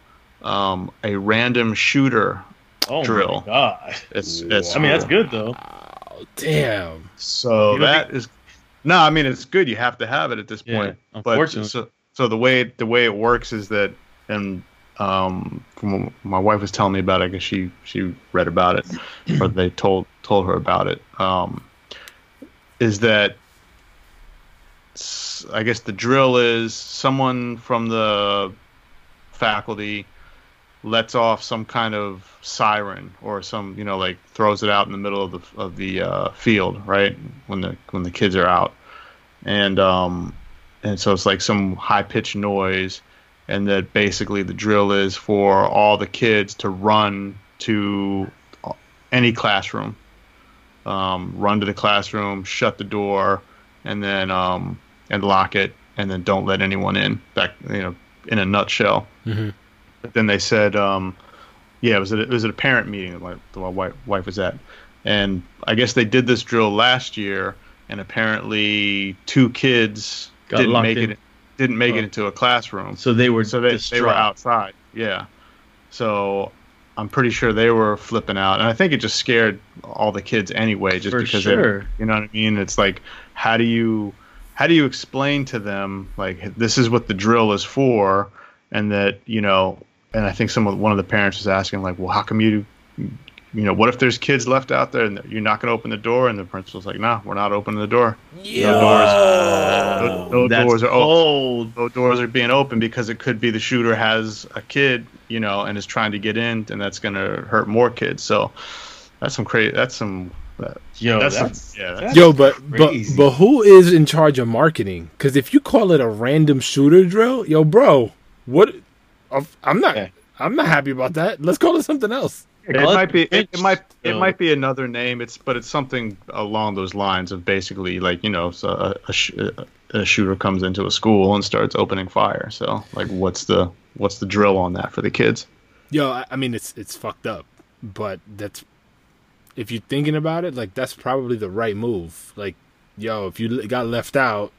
um, a random shooter. Oh Drill. my god! It's it's I mean, that's good though. Oh, damn. So You don't that is no, I mean it's good. You have to have it at this Yeah, point. unfortunately. But so so the way the way it works is that and um from my wife was telling me about it, because she she read about it or they told told her about it. Um is that I guess the drill is someone from the faculty lets off some kind of siren or some you know like throws it out in the middle of the of the uh, field right when the when the kids are out and um and so it's like some high pitched noise and that basically the drill is for all the kids to run to any classroom um, run to the classroom shut the door and then um and lock it and then don't let anyone in back you know in a nutshell Mhm. but then they said, um, yeah, it was at, it was at a parent meeting that my, that my wife, wife was at, and I guess they did this drill last year, and apparently two kids Got didn't make in. it didn't make Oh. it into a classroom, So they were so they they were outside, yeah. So I'm pretty sure they were flipping out, and I think it just scared all the kids anyway, just For because sure. you know what I mean. It's like, how do you how do you explain to them like this is what the drill is for, and that you know, and I think some of one of the parents was asking like, well, how come you, you know, what if there's kids left out there and you're not going to open the door? And the principal's like, no, we're not opening the door. Yeah. No, no That's doors are open cold. no doors are being open because it could be the shooter has a kid, you know, and is trying to get in, and that's going to hurt more kids. So that's some crazy. That's some. That, Yo, that's, that's, some, yeah. That's, Yo, but but but who is in charge of marketing? Because if you call it a random shooter drill, yo, bro, what? I'm not. Yeah. I'm not happy about that. Let's call it something else. It might be. It, it Bitch. might. It might be another name. It's but it's something along those lines of basically like you know, so a, a, sh- a shooter comes into a school and starts opening fire. So like, what's the what's the drill on that for the kids? Yo, I, I mean, it's it's fucked up, but that's if you're thinking about it, like that's probably the right move. Like, yo, if you got left out,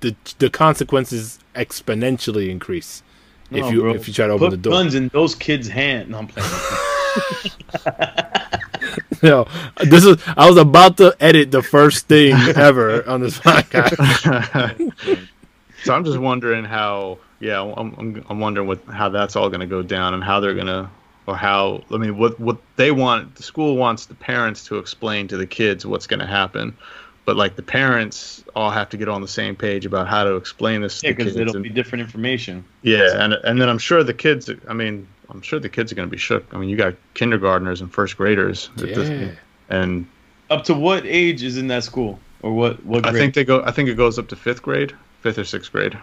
the the consequences exponentially increase if No, you bro. if you try to open Put the door. guns in those kids' hands. No, I'm playing. Yo, this is I was about to edit the first thing ever on this podcast. so I'm just wondering how. Yeah, I'm, I'm, I'm wondering what how that's all going to go down and how they're going to, or how I mean, what what they want. The school wants the parents to explain to the kids what's going to happen, but like the parents all have to get on the same page about how to explain this Yeah, because it'll and- be different information. yeah, and and then I'm sure the kids. I mean, I'm sure the kids are going to be shook. I mean, you got kindergartners and first graders, at this- Yeah. and Up to what age is in that school, or what? What Grade? I think they go. I think it goes up to fifth grade, fifth or sixth grade.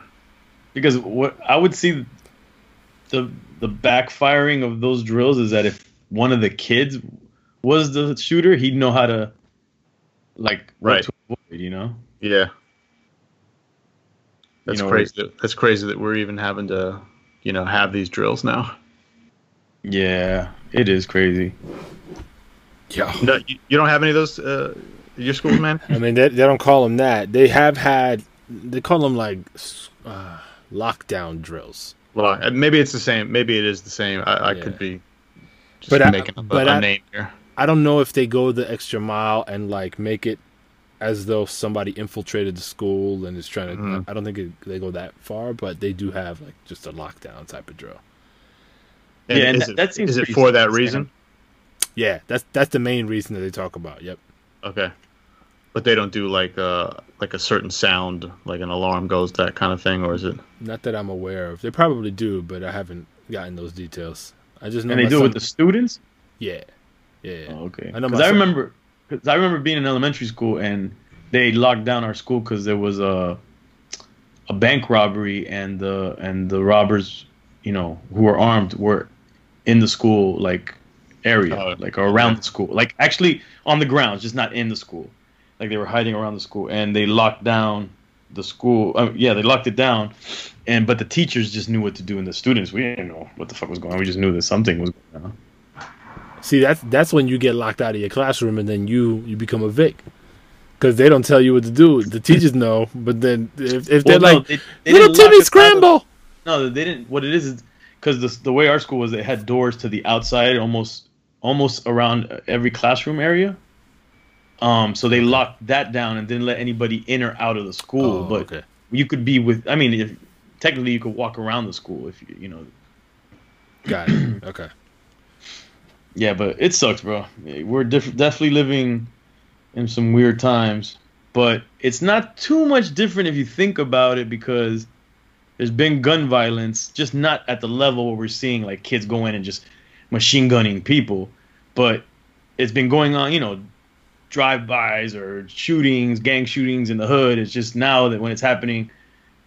because what I would see the the backfiring of those drills is that if one of the kids was the shooter, he'd know how to like Right. to avoid, you know. Yeah. That's know, crazy. That's crazy that we're even having to, you know, have these drills now. Yeah, it is crazy. Yeah. No, you, you don't have any of those uh, your schools, man. I mean, they, they don't call them that. They have had, they call them like uh, lockdown drills. Well, uh, maybe it's the same. Maybe it is the same. I, I Yeah. could be just But I- making up a, but a I- name here. I don't know if they go the extra mile and like make it as though somebody infiltrated the school and is trying to. Mhm. I don't think it, they go that far, but they do have like just a lockdown type of drill. Yeah, is it, that seems is it for that reason? Yeah, that's that's the main reason that they talk about. Yep. Okay, but they don't do like uh like a certain sound, like an alarm goes, that kind of thing, or is it? Not that I'm aware of. They probably do, but I haven't gotten those details. I just know And they my do it with the students. yeah, yeah. Oh, okay. I know Because my I, remember, cause I remember being in elementary school and they locked down our school because there was a a bank robbery and the and the robbers, you know, who were armed were in the school like area, Oh, like around okay. the school, like actually on the grounds, just not in the school. Like they were hiding around the school and they locked down the school. Uh, yeah, they locked it down, and but the teachers just knew what to do, and the students we didn't know what the fuck was going on. We just knew that something was going on. See, that's that's when you get locked out of your classroom, and then you you become a vic, because they don't tell you what to do. The teachers know, but then if, if they're no, like they- they little didn't Timmy us out of- scramble, No, they didn't. What it is is because the the way our school was, it had doors to the outside, almost almost around every classroom area. Um, so they locked that down and didn't let anybody in or out of the school. Oh, but okay. you could be with. I mean, if, technically, you could walk around the school if you you know. got it. Okay. Yeah, but it sucks, bro. We're diff- definitely living in some weird times, but it's not too much different if you think about it because there's been gun violence, just not at the level where we're seeing like kids go in and just machine gunning people, but it's been going on, you know, drive-bys or shootings, gang shootings in the hood. It's just now that when it's happening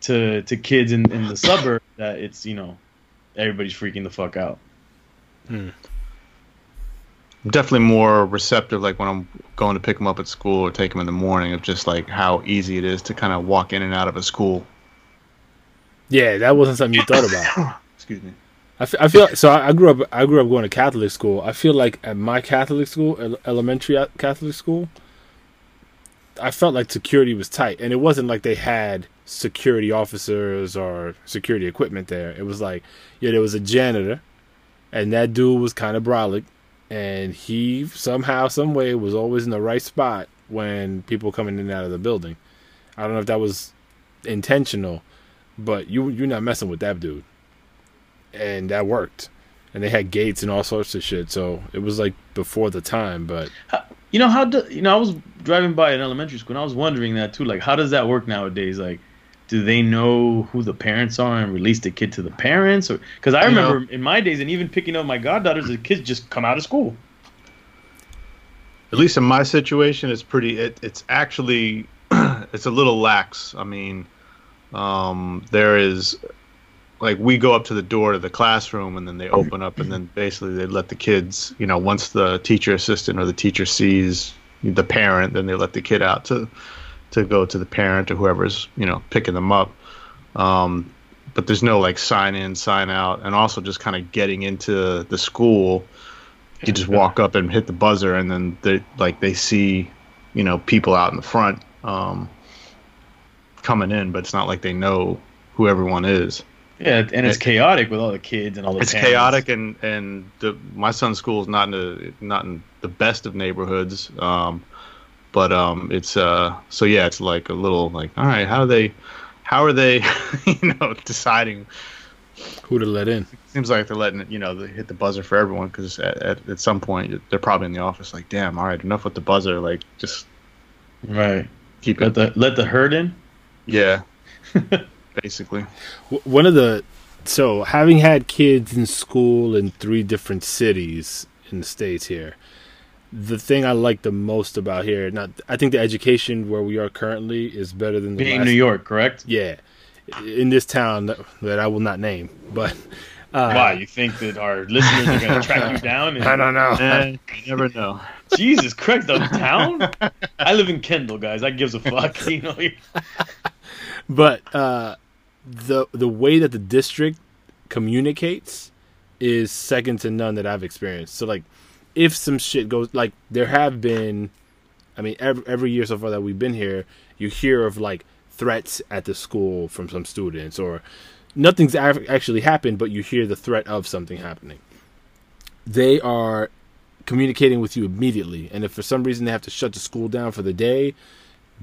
to to kids in, in the suburb that it's, you know, everybody's freaking the fuck out. I'm definitely more receptive, like when I'm going to pick them up at school or take them in the morning, of just like how easy it is to kind of walk in and out of a school. Yeah, that wasn't something you thought about. Excuse me. I, f- I feel so. I, I grew up. I grew up going to Catholic school. I feel like at my Catholic school, elementary uh, Catholic school, I felt like security was tight, and it wasn't like they had security officers or security equipment there. It was like, yeah, there was a janitor, and that dude was kind of brolic, and he somehow, some way, was always in the right spot when people coming in and out of the building. I don't know if that was intentional, but you you're not messing with that dude and that worked. And they had gates and all sorts of shit, so it was like before the time. But You know how do, you know I was driving by an elementary school and I was wondering that too. Like, how does that work nowadays? Like, do they know who the parents are and release the kid to the parents? Or because I You know- remember in my days and even picking up my goddaughters, the kids just come out of school. At least in my situation, it's pretty. It, it's actually, it's a little lax. I mean, um, there is, like, we go up to the door to the classroom, and then they open up, and then basically they let the kids. You know, once the teacher assistant or the teacher sees the parent, then they let the kid out to, to go to the parent or whoever's you know picking them up. Um, but there's no like sign in, sign out, and also just kind of getting into the school you just walk up and hit the buzzer and then they like they see you know people out in the front um coming in but it's not like they know who everyone is Yeah, and it's It- chaotic with all the kids and all the. it's parents. chaotic and and the my son's school is not in the not in the best of neighborhoods um but um it's uh so yeah it's like a little like all right how do they how are they you know deciding who to let in? seems like they're letting it, you know, they hit the buzzer for everyone because at, at, at some point they're probably in the office like, damn, all right, enough with the buzzer. Like, just Right. keep Let it. the let the herd in. Yeah. Basically. One of the so having had kids in school in three different cities in the states here, the thing I like the most about here, not I think the education where we are currently is better than the Being last, New York, correct? Yeah, in this town that, that I will not name, but uh, Why you think that our listeners are going to track you down? And, I don't know. Eh, you never know. Jesus Christ, the town? I live in Kendall, guys. I gives a fuck. You know, but uh, the the way that the district communicates is second to none that I've experienced. So like, if some shit goes like there have been, I mean every every year so far that we've been here, you hear of like threats at the school from some students or nothing's ac- actually happened, but you hear the threat of something happening. They are communicating with you immediately, and if for some reason they have to shut the school down for the day,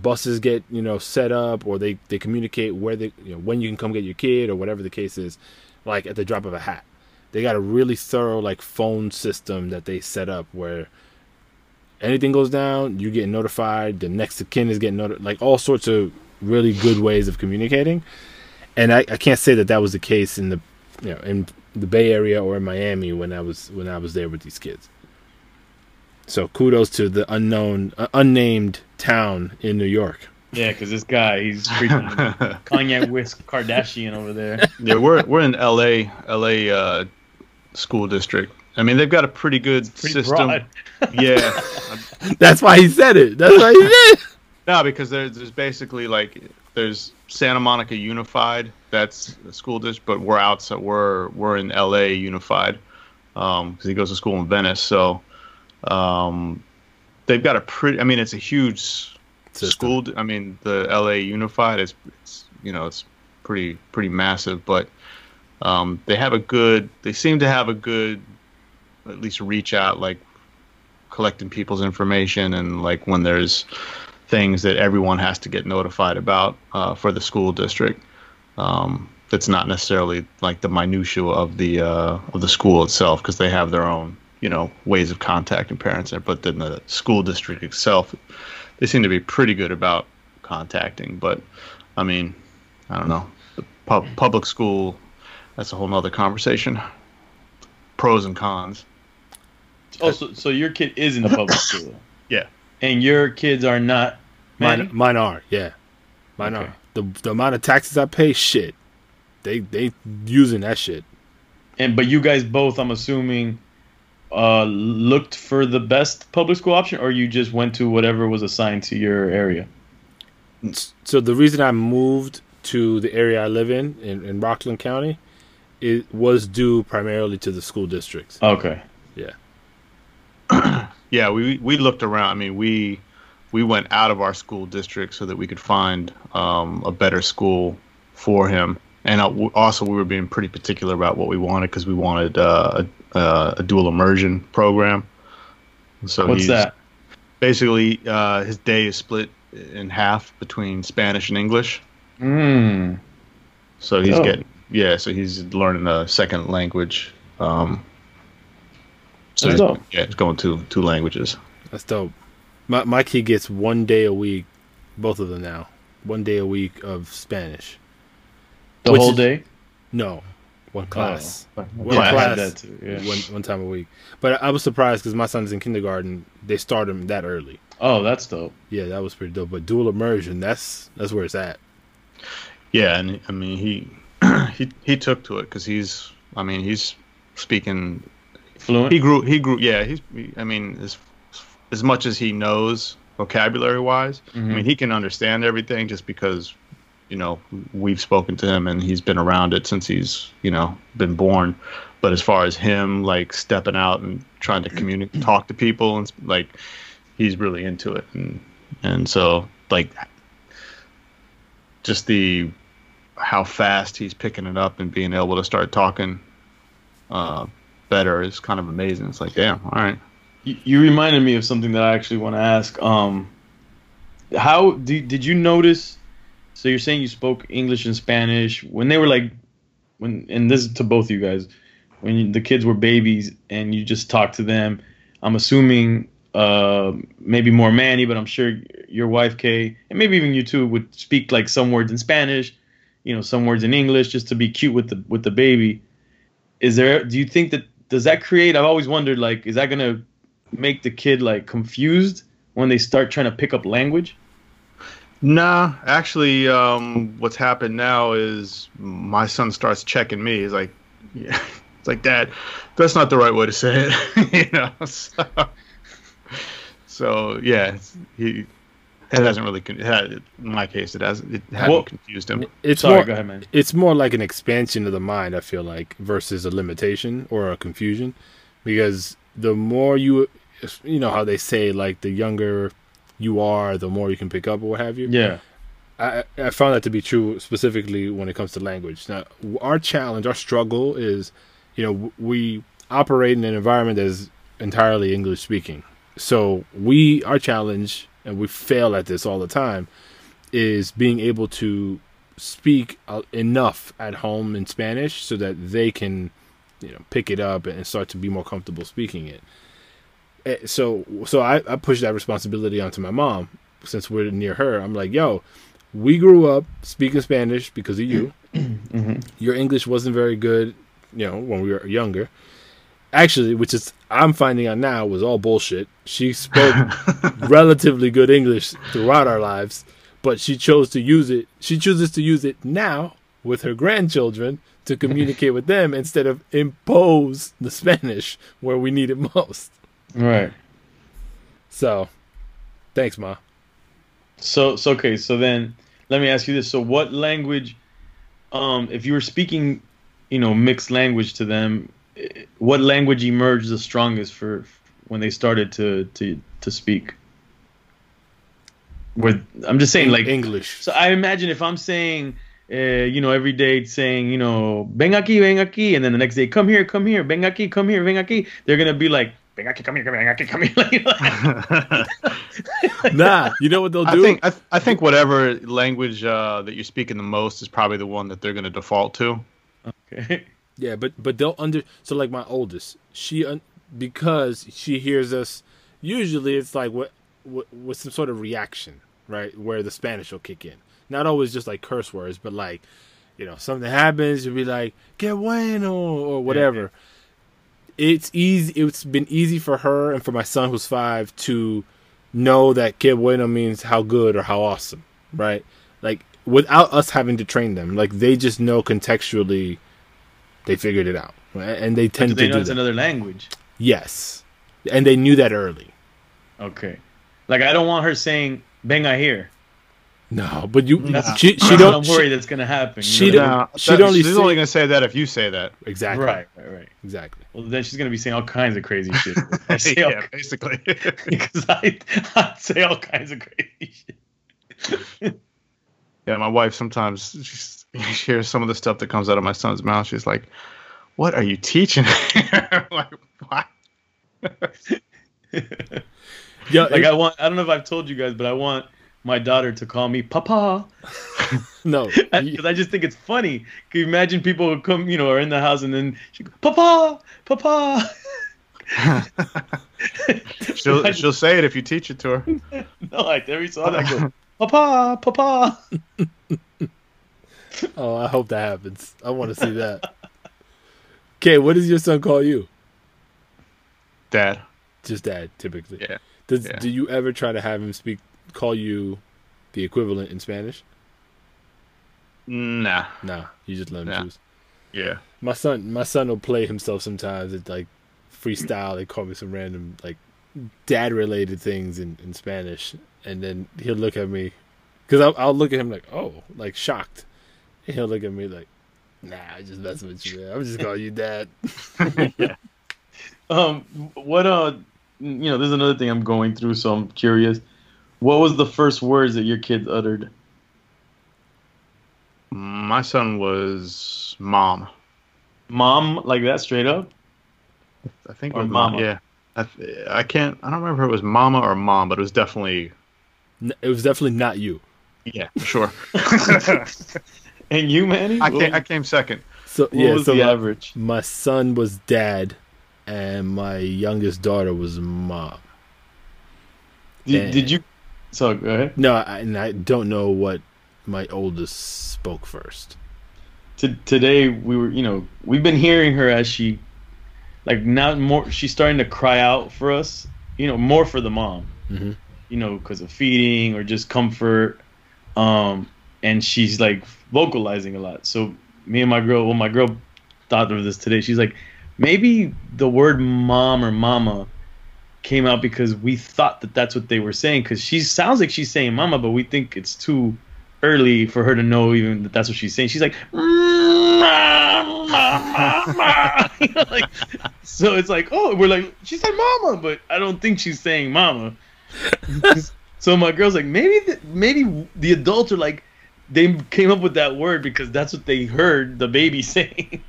buses get you know set up or they they communicate where they you know when you can come get your kid or whatever the case is, like at the drop of a hat. They got a really thorough like phone system that they set up where anything goes down, you get notified. The next of kin is getting notified. Like all sorts of really good ways of communicating. And I, I can't say that that was the case in the you know in the Bay Area or in Miami when I was when I was there with these kids. So kudos to the unknown, uh, unnamed town in New York. Yeah, because this guy, he's freaking Kanye West Kardashian over there. yeah, we're we're in L.A. L.A. Uh, school district. I mean, they've got a pretty good Pretty system. broad. Yeah, That's why he said it. That's why he did. no, because there's there's basically like there's Santa Monica Unified. That's a school district, but we're outside. We're we're in L.A. Unified because he goes to school in Venice. So um, they've got a pretty. I mean, it's a huge System. school. I mean, the LA Unified is, it's, you know, it's pretty pretty massive, but um, they have a good. They seem to have a good, at least reach out, like collecting people's information and like when there's things that everyone has to get notified about uh, for the school district. Um, that's not necessarily like the minutia of the uh, of the school itself because they have their own you know ways of contacting parents there. But then the school district itself, they seem to be pretty good about contacting. But I mean, I don't know. The pub- public school, that's a whole nother conversation. Pros and cons. Oh, so, so your kid is in the public school, Yeah. and your kids are not. Mine, Manny? mine are, yeah, mine Okay. are. The the amount of taxes I pay, shit, they they using that shit. And but you guys both, I'm assuming, uh, looked for the best public school option, or you just went to whatever was assigned to your area. So the reason I moved to the area I live in in, in Rockland County, it was due primarily to the school districts. Okay. Yeah, Yeah, we we looked around. I mean, we we went out of our school district so that we could find um, a better school for him. And uh, also, we were being pretty particular about what we wanted because we wanted uh, a, a, a dual immersion program. So What's he's- that? Basically, uh, his day is split in half between Spanish and English. Mm. So he's Oh. getting yeah. So he's learning a second language. Um, so That's he's- dope. yeah, it's going to two languages. that's dope. My my kid gets one day a week, both of them now, one day a week of Spanish. The Which whole is- day. No, one oh, class. Oh, One yeah, class. that too. Yeah. One one time a week. But I was surprised because my son's in kindergarten. They start him that early. Oh, that's dope. Yeah, that was pretty dope. But dual immersion, that's that's where it's at. Yeah, and I mean he he he took to it because he's I mean he's speaking Fluent. he grew he grew yeah he's he- I mean as as much as he knows vocabulary wise I mm-hmm. mean he can understand everything just because you know we've spoken to him and he's been around it since he's you know been born but as far as him like stepping out and trying to communicate talk to people and like he's really into it and and so like just the how fast he's picking it up and being able to start talking uh, better is kind of amazing. It's like, damn, all right. You, you reminded me of something that I actually want to ask. Um, how did did you notice? So you're saying you spoke English and Spanish when they were like, when and this is to both of you guys, when you, the kids were babies and you just talked to them. I'm assuming uh, maybe more Manny, but I'm sure your wife Kay and maybe even you too would speak like some words in Spanish, you know, some words in English just to be cute with the with the baby. Is there? Do you think that does that create? I've always wondered like, is that gonna make the kid like confused when they start trying to pick up language? Nah, actually, um, what's happened now is my son starts checking me. He's like, yeah. it's like, Dad, that's not the right way to say it. you know, so, so yeah, he It hasn't really. Con- had, in my case, it has. It hadn't Well- confused him. It's Sorry, more, go ahead, man. it's more like an expansion of the mind. I feel like versus a limitation or a confusion, because the more you, you know how they say like the younger you are, the more you can pick up or what have you. Yeah. I, I found that to be true specifically when it comes to language. Now, our challenge, our struggle is, you know, we operate in an environment that is entirely English speaking. So we, our challenge, and we fail at this all the time, is being able to speak uh, enough at home in Spanish so that they can, you know, pick it up and start to be more comfortable speaking it. Eh, So, so I, I push that responsibility onto my mom since we're near her. I'm like, yo, we grew up speaking Spanish because of you. Your English wasn't very good, you know, when we were younger. Actually, which is I'm finding out now was all bullshit. She spoke relatively good English throughout our lives, but she chose to use it. She chooses to use it now with her grandchildren to communicate with them instead of impose the Spanish where we need it most. Right. So, thanks, ma. So, so okay. So then, let me ask you this: So, what language, um, if you were speaking, you know, mixed language to them, eh, what language emerged the strongest for when they started to to to speak? With I'm just saying, like English. So I imagine if I'm saying, uh, you know, every day saying, you know, ven aquí, ven aquí, and then the next day, come here, come here, ven aquí, come here, ven aquí, they're gonna be like, ven aquí, come here, come here, ven aquí, come here. Nah, you know what they'll I do? think I, th- I think whatever language uh, that you're speaking the most is probably the one that they're going to default to. okay. Yeah, but but they'll under so like my oldest, she un, because she hears us. Usually, it's like what, what with some sort of reaction, right? Where the Spanish will kick in. Not always just like curse words, but like you know something happens, you'll be like "que bueno" or whatever. It's easy. It's been easy for her and for my son who's five to know that "que bueno" means how good or how awesome, right? Like without us having to train them, like they just know contextually they figured it out, and they tend Do they to know do it's that. another language? Yes, and they knew that early. Okay. Like I don't want her saying "venga here." No, but you, That's, she, she that's what don't. I'm she- worried that's gonna happen. she know? don't- Nah, she'd that- only she's say- only going to say that if you say that. exactly. Right, right, right. Exactly. Well, then she's gonna be saying all kinds of crazy shit. I say all basically. because I, I say all kinds of crazy shit. yeah, my wife sometimes she hears some of the stuff that comes out of my son's mouth. She's like, "What are you teaching?" I'm like, what? Yeah, Like I want, I don't know if I've told you guys, but I want my daughter to call me Papa no. because I just think it's funny. Can you imagine people who come, you know, are in the house and then she go, Papa, Papa. she'll she'll say it if you teach it to her. no, I never saw that. I go, Papa, Papa. Oh, I hope that happens. I want to see that. Okay, what does your son call you? Dad. Just dad, typically. Yeah. Does yeah. do you ever try to have him speak, call you, the equivalent in Spanish? Nah. Nah. you just let him Yeah. choose. Yeah. My son, my son will play himself sometimes. It's like freestyle. They call me some random like dad related things in, in Spanish, and then he'll look at me because I'll, I'll look at him like oh like shocked, and he'll look at me like nah, I just messing with you. Man. I'm just calling you dad. yeah. Um, what uh, you know, there's another thing I'm going through, so I'm curious. What was the first words that your kids uttered? My son was mom. Mom, like that, straight up. I think Or it was mom. mama. Yeah. I, th- I can't. I don't remember if it was mama or mom, but it was definitely It was definitely not you. yeah, for sure. And you, Manny? I came. I came second. So What yeah, was so the my, average? my son was dad, and my youngest daughter was mom. Did, did you? So go ahead. No, I, and I don't know what my oldest spoke first. T- today we were, you know, we've been hearing her as she, like, now more. She's starting to cry out for us. You know, more for the mom. Mhm. You know, because of feeding or just comfort. Um, and she's like vocalizing a lot. So me and my girl, well, my girl thought of this today. She's like, maybe the word mom or mama came out because we thought that that's what they were saying because she sounds like she's saying mama, but we think it's too early for her to know even that that's what she's saying. She's like, mama, know, like, so it's like, oh, we're like, she said mama, but I don't think she's saying mama. so my girl's like, maybe, the, maybe the adults are like, they came up with that word because that's what they heard the baby saying.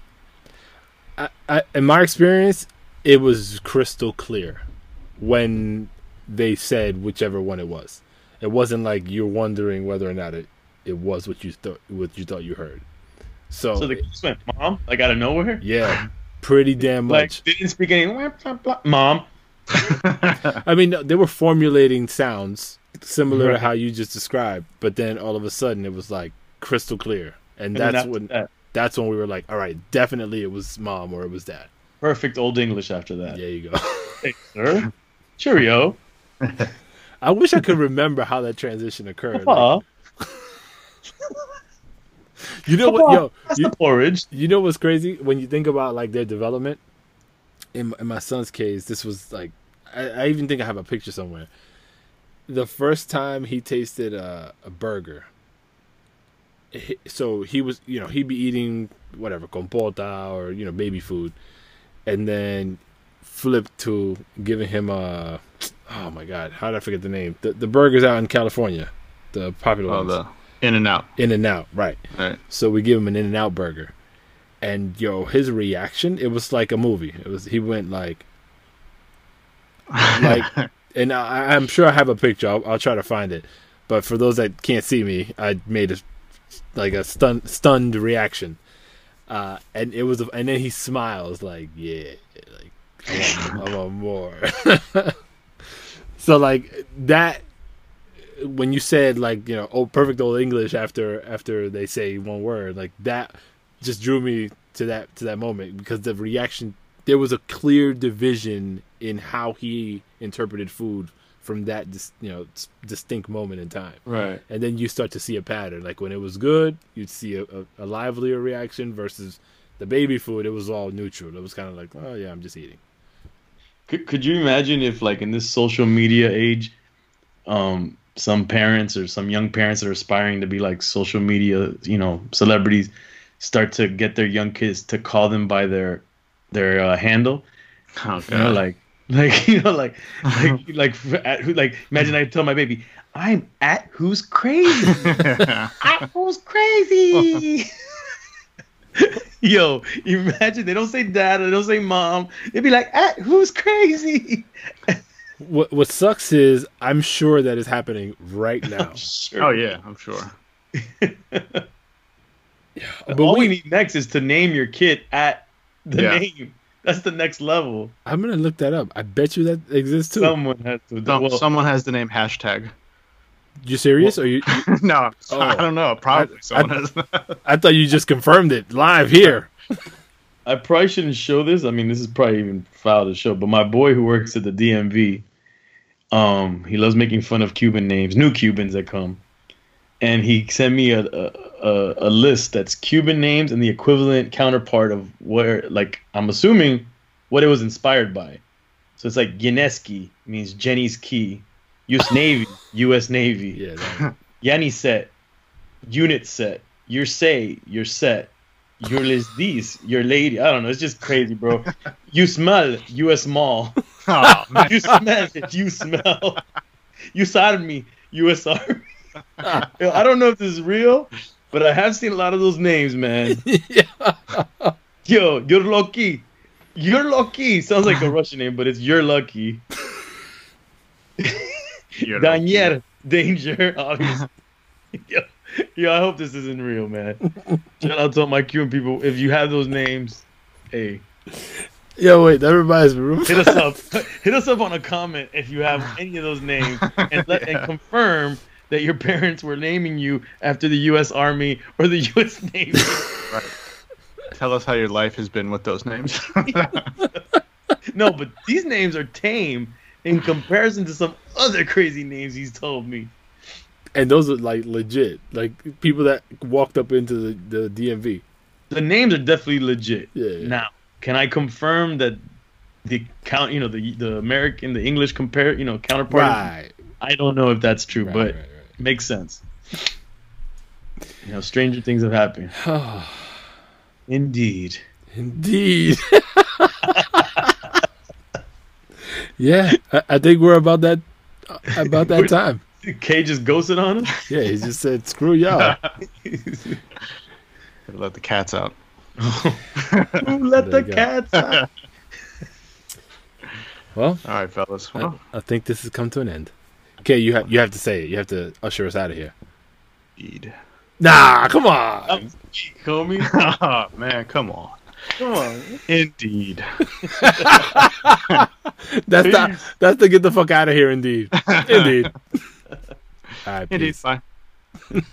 I, I, in my experience, it was crystal clear when they said whichever one it was. It wasn't like you're wondering whether or not it, it was what you thought what you thought you heard. So, So the kids went, mom, like out of nowhere. yeah, pretty damn much. they didn't speak any. Blah, blah, blah. Mom, I mean, they were formulating sounds similar to how you just described, but then all of a sudden it was like crystal clear, and And that's when that, that's when we were like, all right, definitely it was mom or it was dad. perfect old English after that. There you go. Hey, sir. Cheerio. I wish I could remember how that transition occurred. Uh-huh. Like, Papa, you know what, yo, that's you, porridge. you know what's crazy when you think about like their development. In, in my son's case, this was like, I, I even think I have a picture somewhere. The first time he tasted a, a burger, he- so he was, you know, he'd be eating whatever compota or you know baby food, and then flipped to giving him a, oh my god, how did I forget the name? The the burgers out in California, the popular Oh, ones, the in and out. In and Out, right? Right. So we give him an In and Out burger, and yo, his reaction it was like a movie. It was he went like, like, and I, I'm sure I have a picture. I'll, I'll try to find it. But for those that can't see me, I made a like a stun, stunned reaction, uh, and it was, and then he smiles like, yeah, I want, I want more. so like that when you said like you know oh perfect old english after after they say one word like that just drew me to that to that moment because the reaction there was a clear division in how he interpreted food from that dis, you know distinct moment in time. Right. and then you start to see a pattern. Like when it was good you'd see a, a, a livelier reaction versus the baby food it was all neutral. It was kind of like oh yeah i'm just eating Could, could you imagine if, like, in this social media age, um, some parents or some young parents that are aspiring to be like social media, you know, celebrities, start to get their young kids to call them by their their uh, handle? Oh, You know, like, like you know, like, like, like, at, who- like, imagine I tell my baby, I'm at who's crazy. at who's crazy. Yo, imagine they don't say dad, they don't say mom. They'd be like, at who's crazy. what what sucks is i'm sure that is happening right now Sure. oh yeah, I'm sure. but All we, we need next is to name your kid at the Yeah. name. That's the next level. i'm gonna look that up i bet you that exists too Someone has to. Some, well, someone has the name hashtag. You serious or you no, Oh. I don't know. Probably I- someone I- has. i thought you just confirmed it live here I probably shouldn't show this. I mean, this is probably even foul to show. But my boy who works at the DMV, um, he loves making fun of Cuban names, new Cubans that come, and he sent me a a, a, a list that's Cuban names and the equivalent counterpart of where, like, I'm assuming what it was inspired by. So it's like Yeneski means Jenny's key, U.S. Navy, U.S. Navy. yeah that- Yanni set, unit set, your say, your set, your these, your lady. I don't know. It's just crazy, bro. You smell, U.S. Mall. oh. You smell it, you smell. You saw me, U.S. Army. I don't know if this is real, but I have seen a lot of those names, man. yeah. Yo, you're lucky. You're lucky. Sounds like a Russian name, but it's you're lucky. You're Daniel, danger, obviously. yo, yo, I hope this isn't real, man. Shout out to all my Cuban people. If you have those names, hey, yo wait that reminds me hit us up. hit us up on a comment if you have any of those names, and let and confirm that your parents were naming you after the U.S. Army or the U.S. Navy. Tell us how your life has been with those names. no, but these names are tame in comparison to some other crazy names he's told me. and those are like legit like people that walked up into the, the dmv The names are definitely legit. Yeah, yeah. Now, can I confirm that the count, you know, the the American, the English compare, you know, counterpart. Right. I don't know if that's true, Right, but right, right. makes sense. You know, stranger things have happened. Indeed. Indeed. yeah, I, I think we're about that uh, about that time. Kay just ghosted on us. Yeah, he just said, "Screw y'all." Let the cats out. Who let the go. cats out? Well, All right, fellas. I, Well, I think this has come to an end. Okay, you have you have to say it. You have to usher us out of here. indeed. Nah, come on. Homie. oh, man, come on. Come on. Indeed. That's the that's the get the fuck out of here. Indeed, indeed. All right, Indeed. peace. Bye. Later.